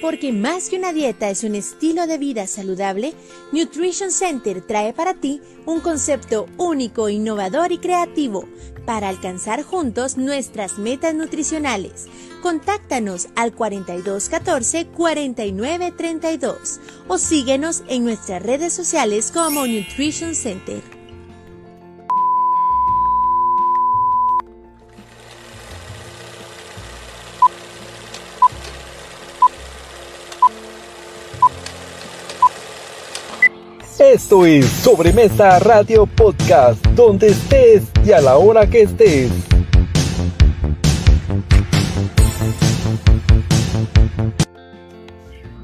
Porque más que una dieta es un estilo de vida saludable, Nutrition Center trae para ti un concepto único, innovador y creativo para alcanzar juntos nuestras metas nutricionales. Contáctanos al 4214 4932 o síguenos en nuestras redes sociales como Nutrition Center. Esto es Sobremesa Radio Podcast, donde estés y a la hora que estés.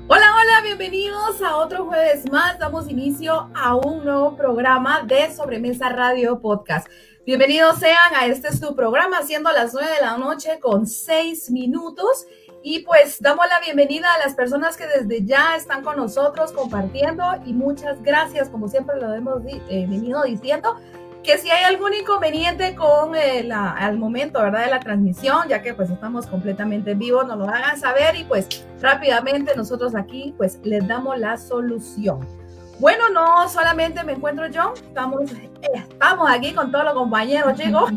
Hola, hola, bienvenidos a otro jueves más. Damos inicio a un nuevo programa de Sobremesa Radio Podcast. Bienvenidos sean a este su programa, siendo las 9 de la noche con 6 minutos. Y pues damos la bienvenida a las personas que desde ya están con nosotros compartiendo y muchas gracias, como siempre lo hemos eh, venido diciendo, que si hay algún inconveniente con el eh, al momento, ¿verdad? De la transmisión, ya que pues estamos completamente vivos, nos lo hagan saber y pues rápidamente nosotros aquí pues les damos la solución. Bueno, no solamente me encuentro yo, estamos, estamos aquí con todos los compañeros, chicos.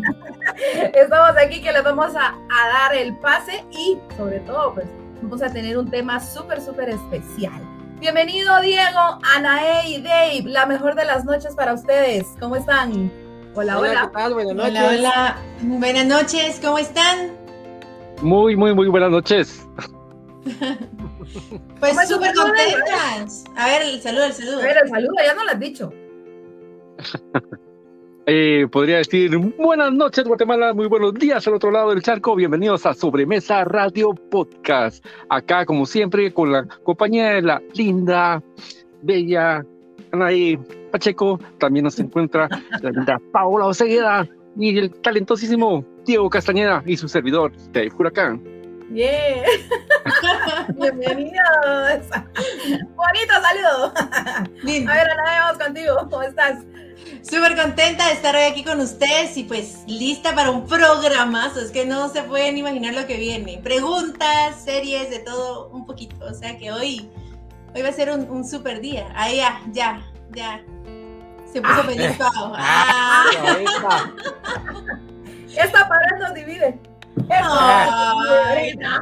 estamos aquí que les vamos a, dar el pase y sobre todo, pues vamos a tener un tema súper, súper especial. Bienvenido Diego, Anae y Dave, la mejor de las noches para ustedes. ¿Cómo están? Hola, hola. ¿Qué tal? Buenas noches. Hola, hola. Buenas noches, ¿cómo están? Muy, muy, muy buenas noches. Pues súper contentas. A ver, el saludo, el saludo. A ver, el saludo, ya no lo has dicho. Eh, podría decir buenas noches Guatemala, muy buenos días al otro lado del charco, bienvenidos a Sobremesa Radio Podcast, acá como siempre con la compañía de la linda, bella Anaí Pacheco, también nos encuentra la linda Paola Osegueda y el talentosísimo Diego Castañeda y su servidor de Huracán. Yeah. Bienvenidos. Bonito saludo. A ver, Ana, vamos contigo. ¿Cómo estás? Súper contenta de estar hoy aquí con ustedes y pues lista para un programazo. Es que no se pueden imaginar lo que viene. Preguntas, series, de todo un poquito. O sea que hoy, hoy va a ser un, un super día. Ahí ya, ya, ya. Se puso ah, feliz ah. Esta pared nos divide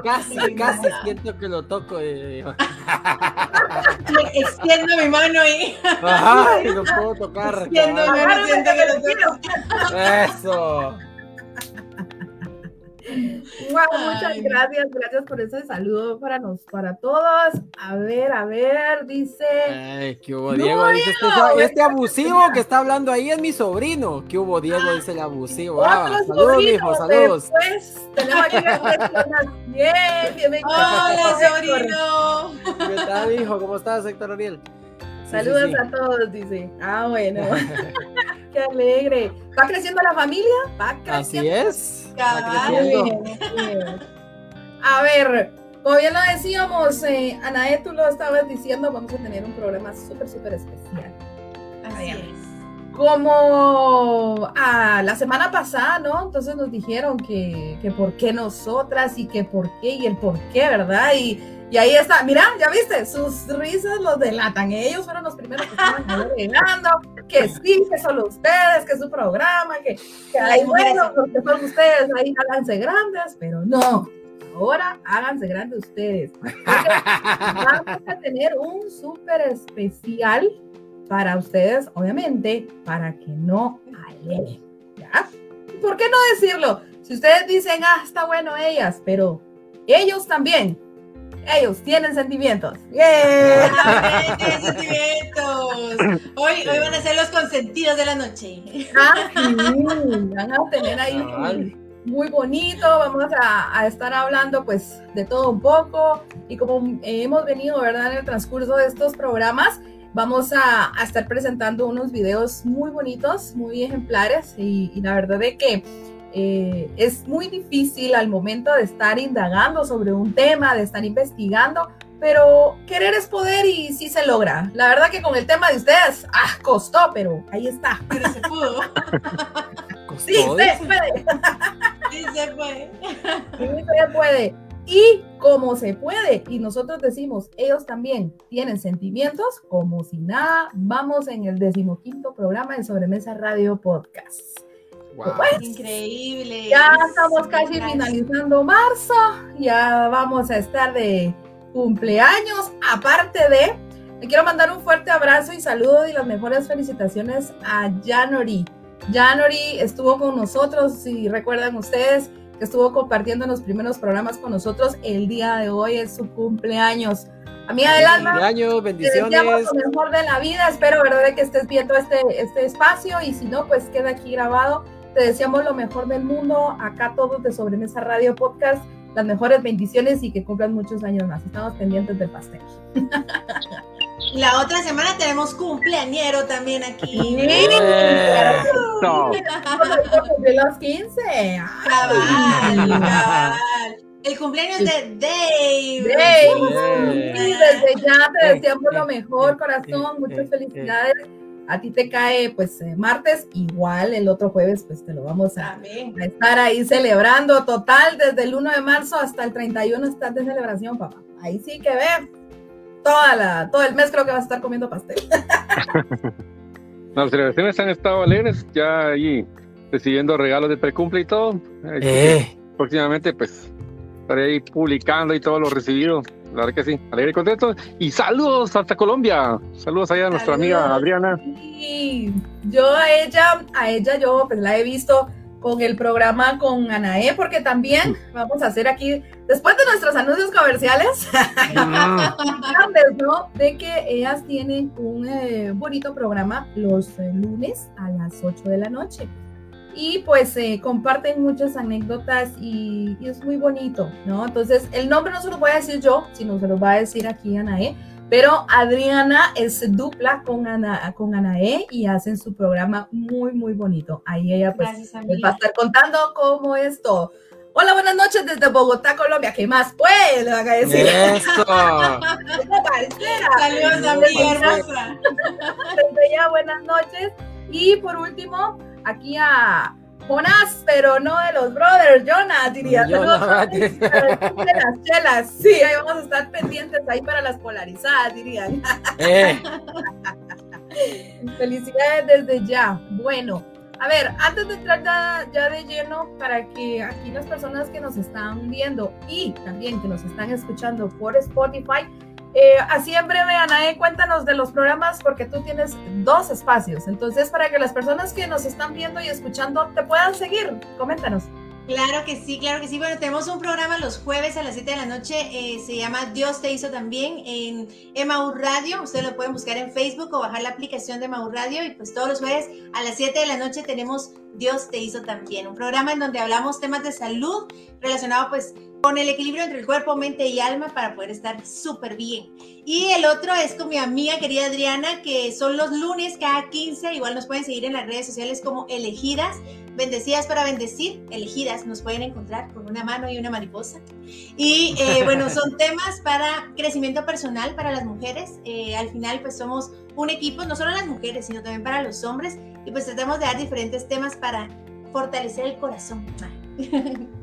casi, casi siento que lo toco. Eh. Extiendo mi mano y. Ajá, y lo puedo tocar. Extiendo mi mano, siento que lo toco. Eso. Wow, muchas gracias, gracias por ese saludo para nos, para todos. A ver, a ver, dice. Ay, ¿qué hubo, Diego? dice, este, este, abusivo que está hablando ahí es mi sobrino. ¿Qué hubo, Diego? Dice el abusivo. Ah, saludos, hijo, saludos. Pues, tenemos aquí Bien, bienvenido. Hola, sobrino. ¿Qué tal, hijo? ¿Cómo estás, Héctor Ariel? Saludos a todos, dice. Ah, bueno. Qué alegre. ¿Va creciendo la familia? Va creciendo. Así es. Va creciendo. A ver, como bien lo decíamos, eh, Anaé, tú lo estabas diciendo, vamos a tener un programa súper, súper especial. Así es. Como ah, la semana pasada, ¿no? Entonces nos dijeron que, que por qué nosotras y que por qué y el por qué, ¿verdad? Y y ahí está, mira, ya viste, sus risas los delatan. Ellos fueron los primeros que estaban agregando, que sí, que son ustedes, que es su programa, que, que hay bueno, porque son ustedes, ahí háganse grandes, pero no. Ahora háganse grandes ustedes. Vamos a tener un súper especial para ustedes, obviamente, para que no aleguen. ¿Ya? ¿Por qué no decirlo? Si ustedes dicen, ah, está bueno ellas, pero ellos también ellos tienen sentimientos. ¡Yeah! tienen sentimientos. Hoy, hoy van a ser los consentidos de la noche. Ah, van a tener ahí muy bonito. Vamos a, estar hablando pues de todo un poco. Y como hemos venido, ¿verdad? En el transcurso de estos programas, vamos a, estar presentando unos videos muy bonitos, muy ejemplares. Y, y la verdad de que eh, es muy difícil al momento de estar indagando sobre un tema, de estar investigando, pero querer es poder y sí se logra. La verdad que con el tema de ustedes, ah, costó, pero ahí está. Pero se pudo. sí, se puede. sí, se puede. Sí, se puede. Y y como se puede, y nosotros decimos, ellos también tienen sentimientos, como si nada, vamos en el decimoquinto programa de Sobremesa Radio Podcast. Wow. Pues, Increíble. Ya estamos casi finalizando marzo, ya vamos a estar de cumpleaños, aparte de, le quiero mandar un fuerte abrazo y saludo y las mejores felicitaciones a Janori. Janori estuvo con nosotros, si recuerdan ustedes, que estuvo compartiendo en los primeros programas con nosotros. El día de hoy es su cumpleaños. Amiga del alma, cumpleaños, bendiciones. te deseamos lo mejor de la vida. Espero, ¿verdad?, que estés viendo este, este espacio y si no, pues queda aquí grabado. Te deseamos lo mejor del mundo. Acá todos de Sobremesa Radio Podcast. Las mejores bendiciones y que cumplan muchos años más. Estamos pendientes del pastel. La otra semana tenemos cumpleañero también aquí. No. los 15. El cumpleaños de Dave. Dave. Sí, desde ya te deseamos lo mejor, corazón. Muchas felicidades. A ti te cae pues eh, martes, igual el otro jueves pues te lo vamos a, a, estar ahí celebrando. Total, desde el 1 de marzo hasta el 31 estás de celebración, papá. Ahí sí que ver toda la, todo el mes creo que vas a estar comiendo pastel. Las celebraciones han estado alegres, ya ahí recibiendo regalos de precumple y todo. Eh. Próximamente, pues, estaré ahí publicando y todo lo recibido. La verdad que sí, alegre y contento. Y saludos hasta Colombia. Saludos allá a nuestra amiga Adriana. Sí, yo a ella, a ella yo pues la he visto con el programa con Anaé, porque también vamos a hacer aquí, después de nuestros anuncios comerciales, ¿no? de que ellas tienen un eh, bonito programa los eh, lunes a las 8 de la noche. Y pues eh, comparten muchas anécdotas y, y, es muy bonito, ¿no? Entonces, el nombre no se lo voy a decir yo, sino se lo va a decir aquí Anaé pero Adriana es dupla con, Ana, con Anae y hacen su programa muy, muy bonito. Ahí ella pues va a estar contando cómo es todo. Hola, buenas noches desde Bogotá, Colombia. ¿Qué más pues? Le van a decir. Eso. Saludos, amiga hermosa. Desde ya, buenas noches. Y por último, aquí a Jonás, pero no de los brothers, Jonas, diría. De las chelas, sí, ahí vamos a estar pendientes ahí para las polarizadas, dirían. Eh. Felicidades desde ya. Bueno, a ver, antes de entrar ya, ya, de lleno, para que aquí las personas que nos están viendo y también que nos están escuchando por Spotify, eh, así en breve, Anae, cuéntanos de los programas porque tú tienes dos espacios. Entonces, para que las personas que nos están viendo y escuchando te puedan seguir, coméntanos. Claro que sí, claro que sí. Bueno, tenemos un programa los jueves a las 7 de la noche, eh, se llama Dios te hizo también en Emau Radio. Ustedes lo pueden buscar en Facebook o bajar la aplicación de Emau Radio. Y pues todos los jueves a las 7 de la noche tenemos Dios te hizo también, un programa en donde hablamos temas de salud relacionado pues con el equilibrio entre el cuerpo, mente y alma para poder estar súper bien. Y el otro es con mi amiga querida Adriana, que son los lunes cada 15, igual nos pueden seguir en las redes sociales como elegidas, bendecidas para bendecir, elegidas, nos pueden encontrar con una mano y una mariposa. Y eh, bueno, son temas para crecimiento personal para las mujeres. Eh, al final pues somos un equipo, no solo las mujeres, sino también para los hombres. Y pues tratamos de dar diferentes temas para fortalecer el corazón.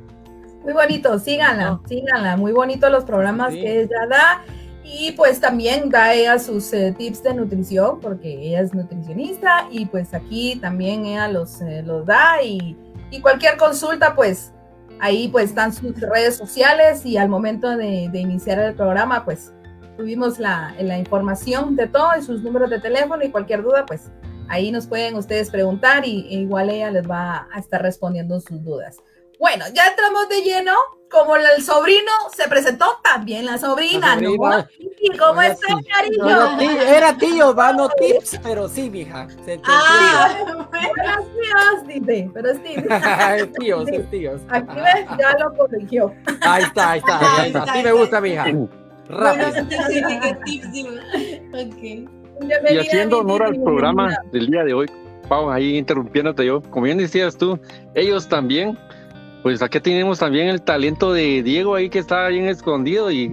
Muy bonito, síganla, síganla. Muy bonito los programas que ella da. Y pues también da ella sus eh, tips de nutrición, porque ella es nutricionista y pues aquí también ella los, eh, los da y, y, cualquier consulta pues ahí pues están sus redes sociales y al momento de, de iniciar el programa pues tuvimos la, la, información de todo y sus números de teléfono y cualquier duda pues ahí nos pueden ustedes preguntar y e igual ella les va a estar respondiendo sus dudas. Bueno, ya entramos de lleno. Como el sobrino se presentó, también la sobrina, ¿no? ¿Y cómo está, cariño? era tío, va no tips, pero sí, mija. Se ah, buenos tíos, dice, pero es tío. es tíos, es tíos. Aquí ves, ya lo corrigió. Ahí está, ahí está, ahí está. Sí me gusta, mija. Rápido. Y haciendo honor al programa del día de hoy, Pau, ahí interrumpiéndote yo, como bien decías tú, ellos también pues aquí tenemos también el talento de Diego ahí que está bien escondido y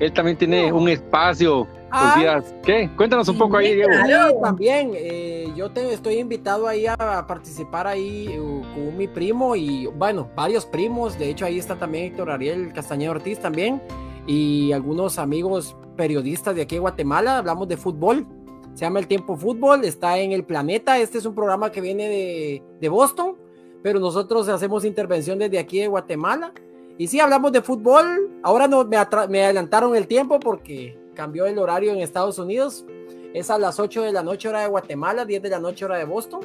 él también tiene un espacio ah. días. ¿Qué? Cuéntanos un poco ahí, Diego. Sí, también. Eh, yo te, estoy invitado ahí a, participar ahí uh, con mi primo y, bueno, varios primos. De hecho, ahí está también Héctor Ariel Castañeda Ortiz también y algunos amigos periodistas de aquí de Guatemala. Hablamos de fútbol. Se llama El Tiempo Fútbol. Está en El Planeta. Este es un programa que viene de, de Boston, pero nosotros hacemos intervención desde aquí de Guatemala. Y sí, hablamos de fútbol. Ahora no, me, me adelantaron el tiempo porque cambió el horario en Estados Unidos. Es a las 8 de la noche hora de Guatemala, 10 de la noche hora de Boston.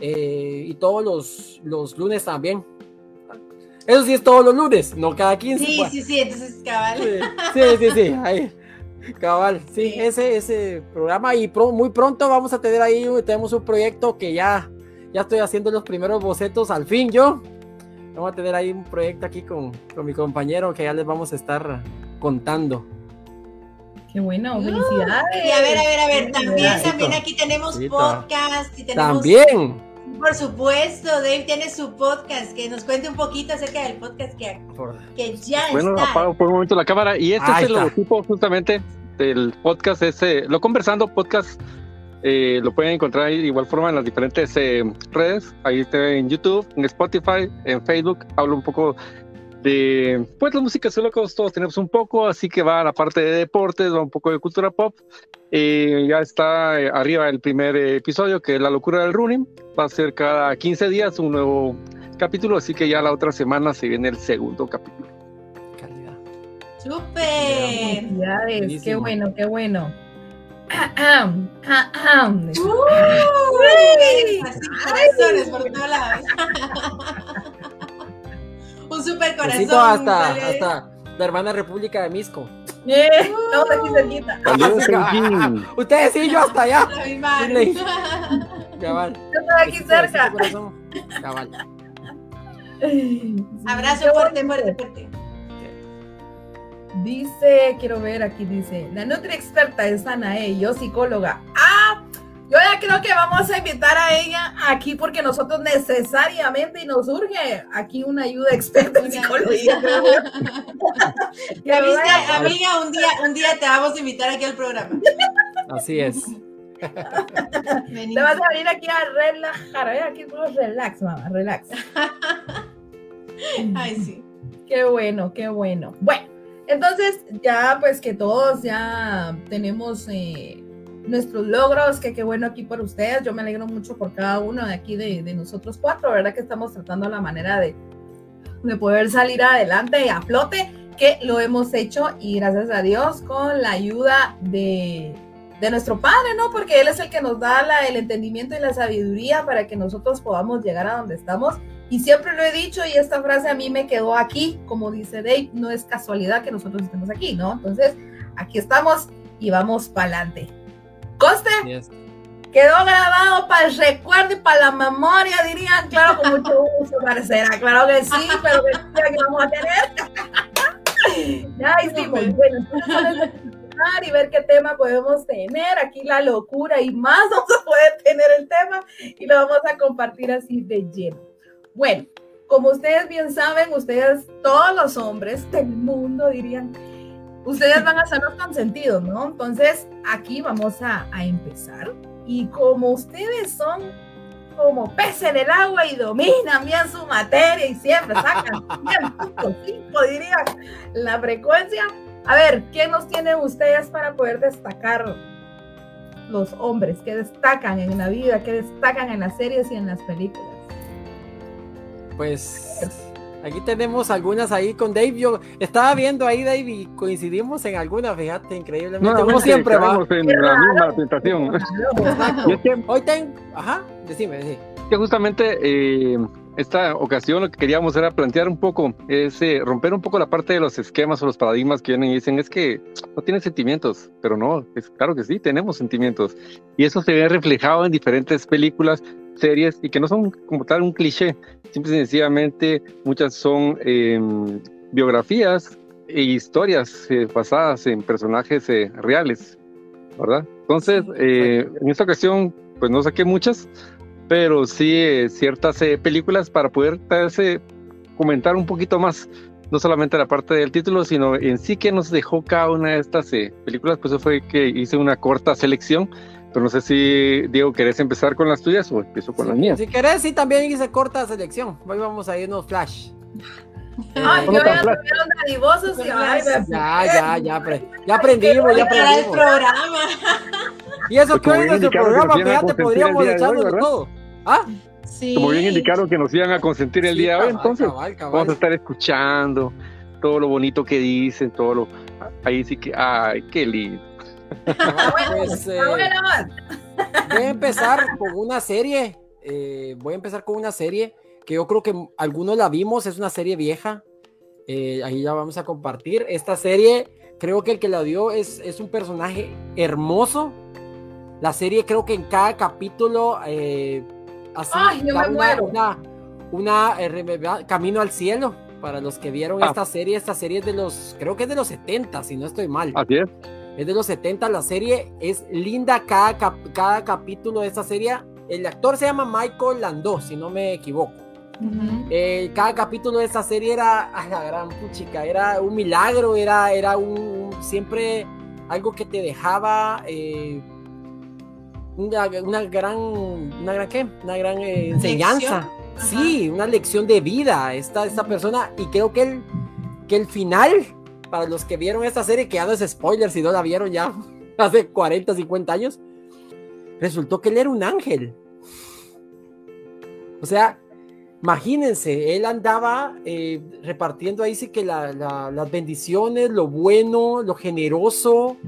Eh, y todos los, los lunes también. Eso sí es todos los lunes, no cada 15. Sí, sí, sí, entonces cabal. Sí, sí, sí, ahí. Cabal, sí, ese, ese programa y muy pronto vamos a tener ahí, tenemos un proyecto que ya, ya estoy haciendo los primeros bocetos al fin yo. Vamos a tener ahí un proyecto aquí con, con mi compañero que ya les vamos a estar contando. Qué bueno, felicidades. Y a ver, a ver, a ver, también, también aquí tenemos podcast y tenemos. También. Por supuesto, Dave tiene su podcast, que nos cuente un poquito acerca del podcast que, que ya bueno, está. apago por un momento la cámara y este es el logotipo justamente del podcast, ese, lo conversando podcast, eh, lo pueden encontrar ahí de igual forma en las diferentes eh, redes, ahí en YouTube, en Spotify, en Facebook, hablo un poco de pues la música locos todos tenemos un poco, así que va a la parte de deportes, va un poco de cultura pop. Eh, ya está eh, arriba el primer episodio, que es La locura del running. Va a ser cada 15 días un nuevo capítulo, así que ya la otra semana se viene el segundo capítulo. Calidad. ¡Súper! Qué bueno, qué bueno. Un super corazón. hasta, hasta la hermana República de Misco. Yeah, estamos aquí cerquita. Ustedes sí, yo hasta allá. Cabal. Yo estoy aquí cerca. Cabal. Abrazo fuerte, fuerte, fuerte. Dice, quiero ver, aquí dice, la nutri experta es Anae, yo psicóloga. Ah, yo ya creo que vamos a invitar a ella aquí porque nosotros necesariamente y nos urge aquí una ayuda experta en psicología. amiga, un día, un día te vamos a invitar aquí al programa. Así es. Te vas a venir aquí a relajar, ¿eh? aquí relax, mamá, relax. Ay, sí. Qué bueno, qué bueno. Bueno, entonces ya pues que todos ya tenemos eh, nuestros logros, que qué bueno aquí por ustedes. Yo me alegro mucho por cada uno de aquí de, nosotros cuatro, ¿verdad? Que estamos tratando la manera de, de poder salir adelante y a flote, que lo hemos hecho y gracias a Dios con la ayuda de, de nuestro Padre, ¿no? Porque Él es el que nos da el entendimiento y la sabiduría para que nosotros podamos llegar a donde estamos. Y siempre lo he dicho y esta frase a mí me quedó aquí, como dice Dave, no es casualidad que nosotros estemos aquí, ¿no? Entonces, aquí estamos y vamos para adelante. Coste. Quedó grabado para el recuerdo y para la memoria, dirían. Claro, con mucho gusto parecerá. Claro que sí, pero que, que vamos a tener. ya hicimos. Bueno, entonces y ver qué tema podemos tener. Aquí la locura y más vamos a poder tener el tema y lo vamos a compartir así de lleno. Bueno, como ustedes bien saben, ustedes, todos los hombres del mundo dirían, ustedes van a ser los consentidos, ¿no? Entonces, aquí vamos a, empezar. Y como ustedes son como peces en el agua y dominan bien su materia y siempre sacan 100.5, diría la frecuencia. A ver, ¿qué nos tienen ustedes para poder destacar los hombres que destacan en la vida, que destacan en las series y en las películas? Pues Aquí tenemos algunas ahí con Dave. Yo estaba viendo ahí, Dave, y coincidimos en algunas, fíjate, increíblemente. No, siempre vamos en la misma presentación. Hoy tengo. Ajá, decime, decime. Que justamente eh, esta ocasión lo que queríamos era plantear un poco, es eh, romper un poco la parte de los esquemas o los paradigmas que vienen y dicen es que no tienen sentimientos, pero no, es claro que sí, tenemos sentimientos. Y eso se ve reflejado en diferentes películas, series y que no son como tal un cliché, simple y sencillamente muchas son em, biografías e historias eh, basadas en personajes eh, reales, ¿verdad? Entonces, eh, en esta ocasión, pues no saqué muchas, pero sí ciertas películas para poder comentar un poquito más no solamente la parte del título, sino en sí que nos dejó cada una de estas eh, películas, pues eso fue que hice una corta selección, pero no sé si, Diego, ¿querés empezar con las tuyas o empiezo con las mías? Si querés, sí, también hice corta selección. Hoy vamos a irnos flash. Ay, yo ya los dadivosos y ay, Ya, ya, ya, ya aprendimos, ya aprendimos. programa. Y eso que hoy en nuestro programa, fíjate, podríamos echarnos de todo. ¿Ah? Sí. Como bien indicaron que nos iban a consentir el día de hoy, entonces vamos a estar escuchando todo lo bonito que dicen, todo lo... Ahí sí que, ay, qué lindo. Pues, eh, voy a empezar con una serie, eh, voy a empezar con una serie que yo creo que algunos la vimos, es una serie vieja, eh, ahí ya vamos a compartir. Esta serie, creo que el que la dio es, es un personaje hermoso. La serie creo que en cada capítulo así una, una, eh, camino al cielo. Para los que vieron ah. esta serie, esta serie es de los, creo que es de los 70, si no estoy mal. Así es. Es de los 70, la serie es linda, cada, cada capítulo de esta serie. El actor se llama Michael Landau, si no me equivoco. Eh, cada capítulo de esta serie era a la gran puchica, era un milagro, era, era un, siempre algo que te dejaba eh, una, gran, una gran, ¿qué? Una gran eh, enseñanza. Sí, una lección de vida esta, esta persona y creo que el, que el final, para los que vieron esta serie, que ya no es spoiler, si no la vieron ya hace 40, 50 años, resultó que él era un ángel. O sea, Imagínense, él andaba eh, repartiendo ahí sí que las bendiciones, lo bueno, lo generoso,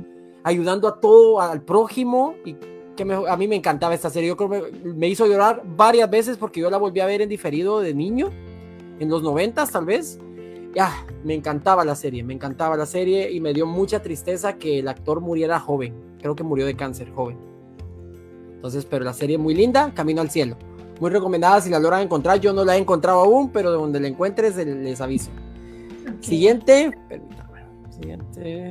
ayudando a todo, al prójimo, y que a mí me encantaba esta serie. Yo creo que me, hizo llorar varias veces porque yo la volví a ver en diferido de niño, en los noventas tal vez. Ya, me encantaba la serie, me encantaba la serie y me dio mucha tristeza que el actor muriera joven. Creo que murió de cáncer joven. Entonces, pero la serie muy linda, Camino al Cielo muy recomendada si la logran encontrar. Yo no la he encontrado aún, pero de donde la encuentres les aviso. Siguiente, permítame. Siguiente.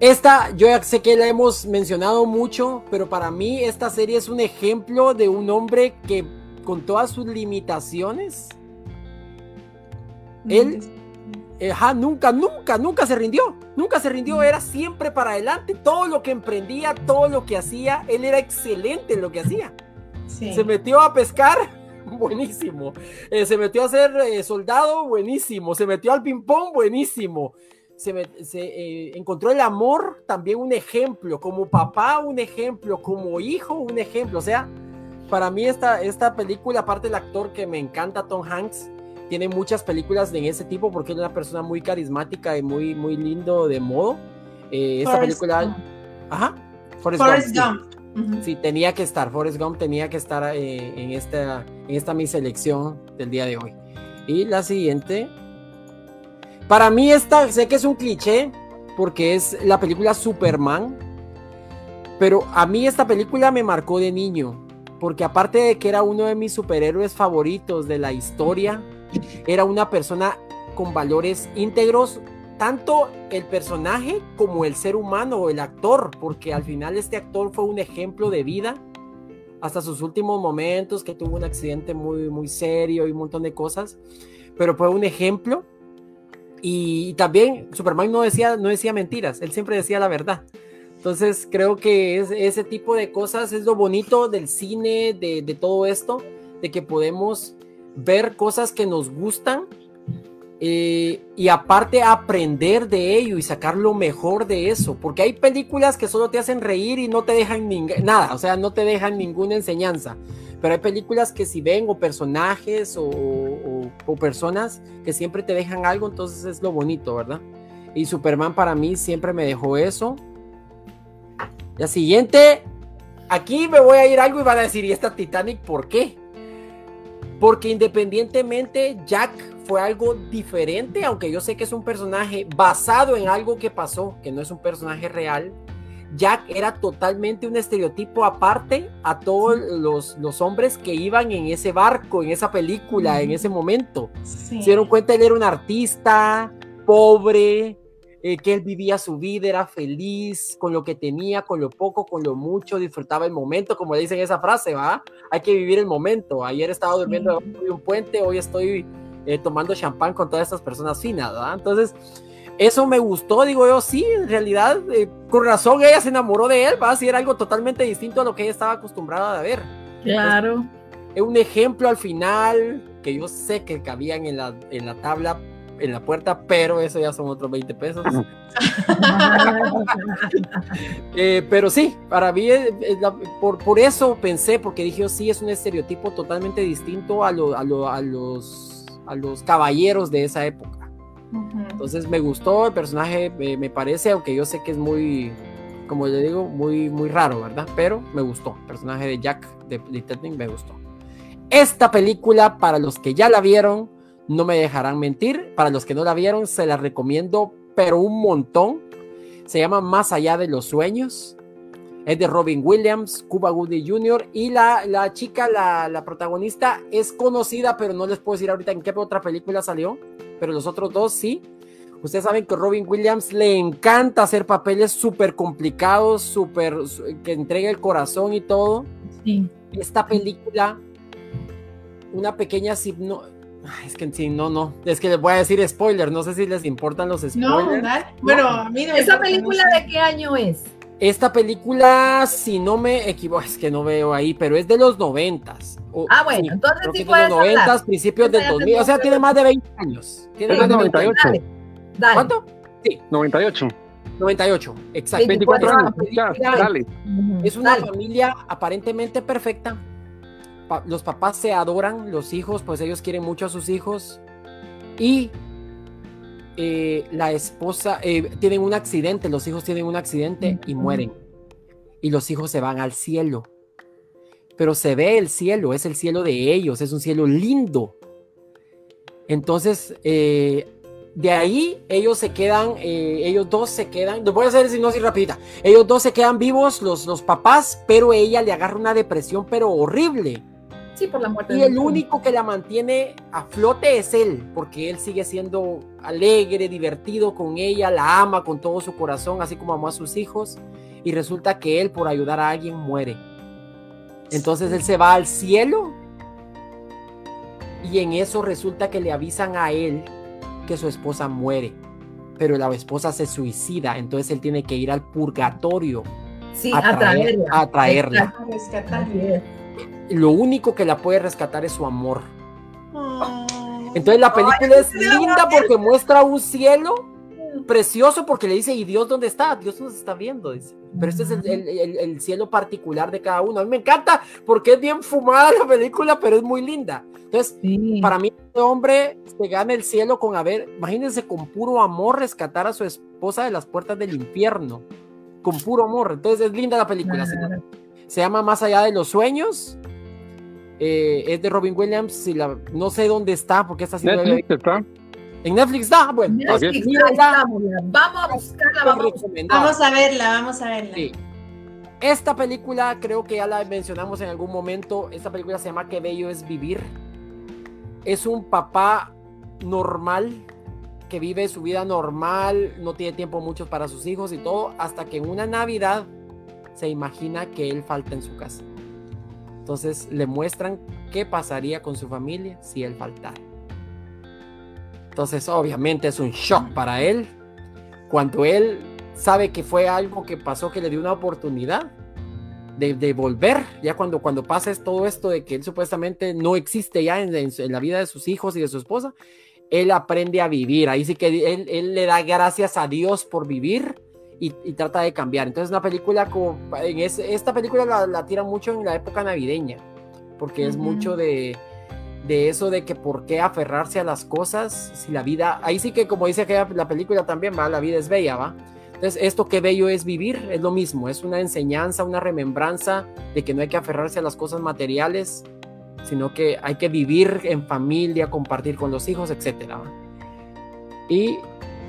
Esta, yo ya sé que la hemos mencionado mucho, pero para mí esta serie es un ejemplo de un hombre que con todas sus limitaciones, él nunca, nunca, nunca se rindió. Nunca se rindió, era siempre para adelante. Todo lo que emprendía, todo lo que hacía, él era excelente en lo que hacía. Se metió a pescar, buenísimo. Eh, se metió a ser eh, soldado, buenísimo. Se metió al ping-pong, buenísimo. Se, eh, encontró el amor, también un ejemplo. Como papá, un ejemplo. Como hijo, un ejemplo. O sea, para mí esta, esta película, aparte del actor que me encanta, Tom Hanks, tiene muchas películas de ese tipo porque es una persona muy carismática y muy, muy lindo de modo. esta película... Ajá. Forrest, Gump. Sí, tenía que estar. Forrest Gump tenía que estar eh, en, esta, en esta mi selección del día de hoy. Y la siguiente. Para mí, esta sé que es un cliché porque es la película Superman. Pero a mí esta película me marcó de niño. Porque aparte de que era uno de mis superhéroes favoritos de la historia, era una persona con valores íntegros, tanto el personaje como el ser humano o el actor, porque al final este actor fue un ejemplo de vida hasta sus últimos momentos, que tuvo un accidente muy, muy serio y un montón de cosas, pero fue un ejemplo. Y, también Superman no decía, no decía mentiras, él siempre decía la verdad. Entonces creo que es, ese tipo de cosas es lo bonito del cine, de, de todo esto, de que podemos ver cosas que nos gustan eh, y aparte aprender de ello y sacar lo mejor de eso, porque hay películas que solo te hacen reír y no te dejan nada, o sea, no te dejan ninguna enseñanza, pero hay películas que si ven o personajes o, o, personas que siempre te dejan algo, entonces es lo bonito, ¿verdad? Y Superman para mí siempre me dejó eso. La siguiente, aquí me voy a ir algo y van a decir, ¿y esta Titanic por qué? Porque independientemente Jack fue algo diferente, aunque yo sé que es un personaje basado en algo que pasó, que no es un personaje real. Jack era totalmente un estereotipo aparte a todos los, los hombres que iban en ese barco, en esa película, en ese momento. Se dieron cuenta, él era un artista, pobre, eh, que él vivía su vida, era feliz con lo que tenía, con lo poco, con lo mucho, disfrutaba el momento, como dicen esa frase, ¿va? Hay que vivir el momento. Ayer estaba durmiendo en un puente, hoy estoy eh, tomando champán con todas estas personas finas, ¿verdad? Entonces, eso me gustó, digo yo, sí, en realidad, eh, con razón ella se enamoró de él, va a ser algo totalmente distinto a lo que ella estaba acostumbrada a ver. Claro. Es un ejemplo al final que yo sé que cabían en la, en la tabla, en la puerta, pero eso ya son otros 20 pesos. Eh, pero sí, para mí, eh, la- por, por eso pensé, porque dije, yo, sí, es un estereotipo totalmente distinto a, lo- a, lo- a los, a los caballeros de esa época. Entonces me gustó el personaje, me, me parece, aunque yo sé que es muy, como le digo, muy, muy raro, ¿verdad? Pero me gustó. El personaje de Jack de Detective me gustó. Esta película, para los que ya la vieron, no me dejarán mentir. Para los que no la vieron, se la recomiendo, pero un montón. Se llama Más allá de los sueños. Es de Robin Williams, Cuba Gooding Jr. Y la, la chica, la, la protagonista, es conocida, pero no les puedo decir ahorita en qué otra película salió. Pero los otros dos sí. Ustedes saben que Robin Williams le encanta hacer papeles súper complicados, súper que entregue el corazón y todo. Sí. Esta película, una pequeña. Ay, Es que sí, no, no. Es que les voy a decir spoiler. No sé si les importan los spoilers. No, dale. Bueno, a mí no me ¿Esa película no sé. de qué año es? Esta película, si no me equivoco, es que no veo ahí, pero es de los noventas. O- Ah, bueno, sí, entonces creo sí que es de puedes los hablar. noventas, principios del Esa ya 2000. O sea, tiene más de 20 años. Tiene Es más de del 20 años. 98. Dale, dale. ¿Cuánto? 98. 98, exacto. 24 Esta años. Ya, dale. Es una Dale. familia aparentemente perfecta. Pa- los papás se adoran, los hijos, pues ellos quieren mucho a sus hijos. Y eh, la esposa, eh, tienen un accidente, los hijos tienen un accidente y mueren. Y los hijos se van al cielo. Pero se ve el cielo, es el cielo de ellos, es un cielo lindo. Entonces, eh, de ahí ellos se quedan, eh, ellos dos se quedan, voy a hacer sinopsis rapidita. Ellos dos se quedan vivos, los, los papás, pero ella le agarra una depresión, pero horrible. Sí, por la muerte Y el único que la mantiene a flote es él, porque él sigue siendo alegre, divertido con ella, la ama con todo su corazón, así como amó a sus hijos. Y resulta que él, por ayudar a alguien, muere. Entonces él se va al cielo. Y en eso resulta que le avisan a él que su esposa muere. Pero la esposa se suicida, entonces él tiene que ir al purgatorio Sí, a, a traer- traerla. a traerla. A. Lo único que la puede rescatar es su amor. Entonces la película es linda porque muestra un cielo precioso porque le dice, ¿y Dios dónde está? Dios nos está viendo, dice. Pero este es el, el- el- el cielo particular de cada uno. A mí me encanta porque es bien fumada la película, pero es muy linda. Entonces, Sí. para mí, este hombre se gana el cielo con haber, imagínense, con puro amor rescatar a su esposa de las puertas del infierno. Con puro amor. Entonces es linda la película. Claro. Se llama Más allá de los sueños. Eh, es de Robin Williams. Y la, no sé dónde está porque la había Netflix está. en Netflix está, bueno. Netflix. Vamos a buscarla, vamos. Vamos a verla, vamos a verla. Sí. Esta película creo que ya la mencionamos en algún momento. Esta película se llama Qué bello es vivir. Es un papá normal que vive su vida normal, no tiene tiempo mucho para sus hijos y todo, hasta que en una Navidad se imagina que él falta en su casa. Entonces le muestran qué pasaría con su familia si él faltara. Entonces obviamente es un shock para él. Cuando él sabe que fue algo que pasó que le dio una oportunidad de, volver, ya cuando, cuando pasa todo esto de que él supuestamente no existe ya en, la vida de sus hijos y de su esposa, él aprende a vivir, ahí sí que él le da gracias a Dios por vivir y, y trata de cambiar. Entonces una película como, en ese- esta película la, la tira mucho en la época navideña, porque es Ujú. mucho de, de eso de que por qué aferrarse a las cosas si la vida, ahí sí que como dice aquella, la película también, va, la vida es bella, va. Entonces, esto que bello es vivir, es lo mismo, es una enseñanza, una remembranza de que no hay que aferrarse a las cosas materiales, sino que hay que vivir en familia, compartir con los hijos. ¿va? Y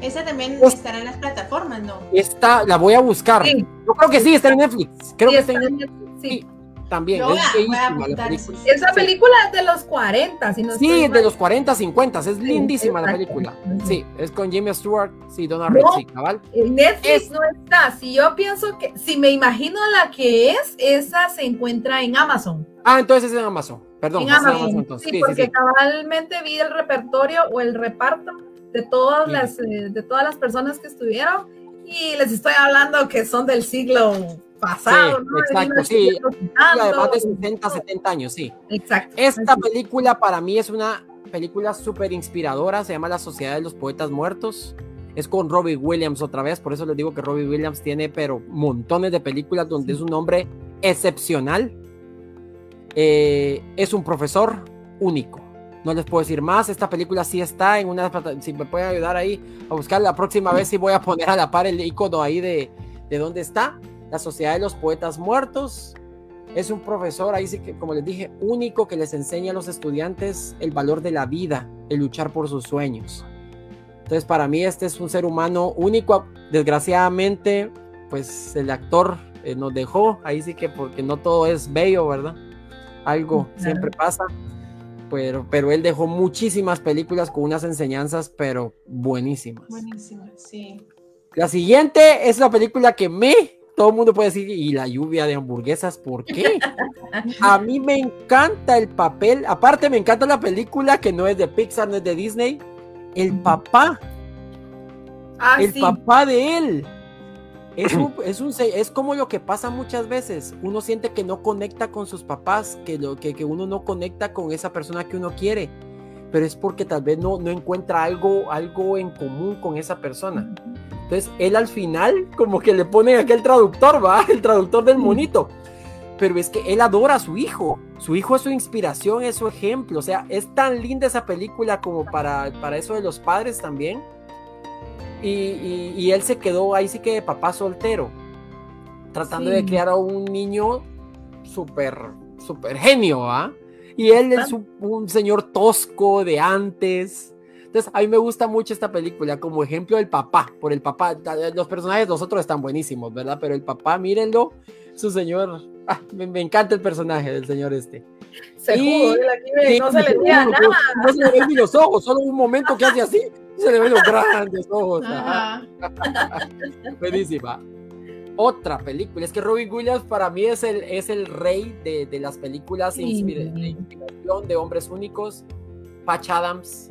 Esa también Pues- estará en las plataformas, ¿no? esta la voy a buscar. Sí, Yo creo que sí, está en Netflix. Creo sí, que está en está Netflix. en Netflix, sí. también. Lo es voy a- voy a bellísima la apuntar, película. sí, Esa película es de los 40, si no Sí, estoy de los 40, 50, es lindísima la película. Sí, es con Jimmy Stewart, sí, Donna No. Reed, sí, cabal. En Netflix Es- no está. Si yo pienso que, si me imagino la que es, esa se encuentra en Amazon. Ah, entonces es en Amazon. Perdón, en es en Amazon. Sí, Sí, sí, porque sí. cabalmente vi el repertorio o el reparto de todas Sí. las eh, de todas las personas que estuvieron y les estoy hablando que son del siglo pasado, Sí, ¿no? Exacto, sí. 1900 y tanto. Además de 60, 70 años, sí. Exacto. Esta Así. película para mí es una película súper inspiradora, se llama La Sociedad de los Poetas Muertos. Es con Robbie Williams otra vez, por eso les digo que Robbie Williams tiene pero montones de películas donde es un hombre excepcional. Eh, es un profesor único. No les puedo decir más. Esta película sí está en una. Si me pueden ayudar ahí a buscar la próxima vez, sí voy a poner a la par el icono ahí de, de dónde está. La Sociedad de los Poetas Muertos. Es un profesor, ahí sí que, como les dije, único que les enseña a los estudiantes el valor de la vida, el luchar por sus sueños. Entonces, para mí, este es un ser humano único. Desgraciadamente, pues el actor eh, nos dejó. Ahí sí que, porque no todo es bello, ¿verdad? Algo siempre pasa. Pero, pero él dejó muchísimas películas con unas enseñanzas, pero buenísimas. Buenísimo, sí. La siguiente es la película que me, todo el mundo puede decir, y la lluvia de hamburguesas, ¿por qué? A mí me encanta el papel, aparte me encanta la película que no es de Pixar, no es de Disney, el papá, Ah, el sí. papá de él. Es, un- es, un, es como lo que pasa muchas veces. Uno siente que no conecta con sus papás, que, lo, que, que uno no conecta con esa persona que uno quiere. Pero es porque tal vez no, no encuentra algo, algo en común con esa persona. Entonces, él al final, como que le pone aquel traductor, ¿va? El traductor del monito. Pero es que él adora a su hijo. Su hijo es su inspiración, es su ejemplo. O sea, es tan linda esa película como para, para eso de los padres también. Y, y- y él se quedó ahí sí que de papá soltero. Tratando Sí. de criar a un niño súper, súper genio, ¿ah? Y él es un, un señor tosco de antes. Entonces, a mí me gusta mucho esta película como ejemplo del papá, por el papá. Los personajes, los otros están buenísimos, ¿verdad? Pero el papá, mírenlo, su señor. ah, me, me encanta el personaje del señor este. Se Y- jugó, no se le no, veía no, nada. No se le ven ni los ojos, solo un momento que hace así, se le ven los grandes ojos. ajá. Buenísima. Otra película, es que Robin Williams para mí es el, es el rey de, de las películas Sí. inspira- de inspiración de hombres únicos. Patch Adams,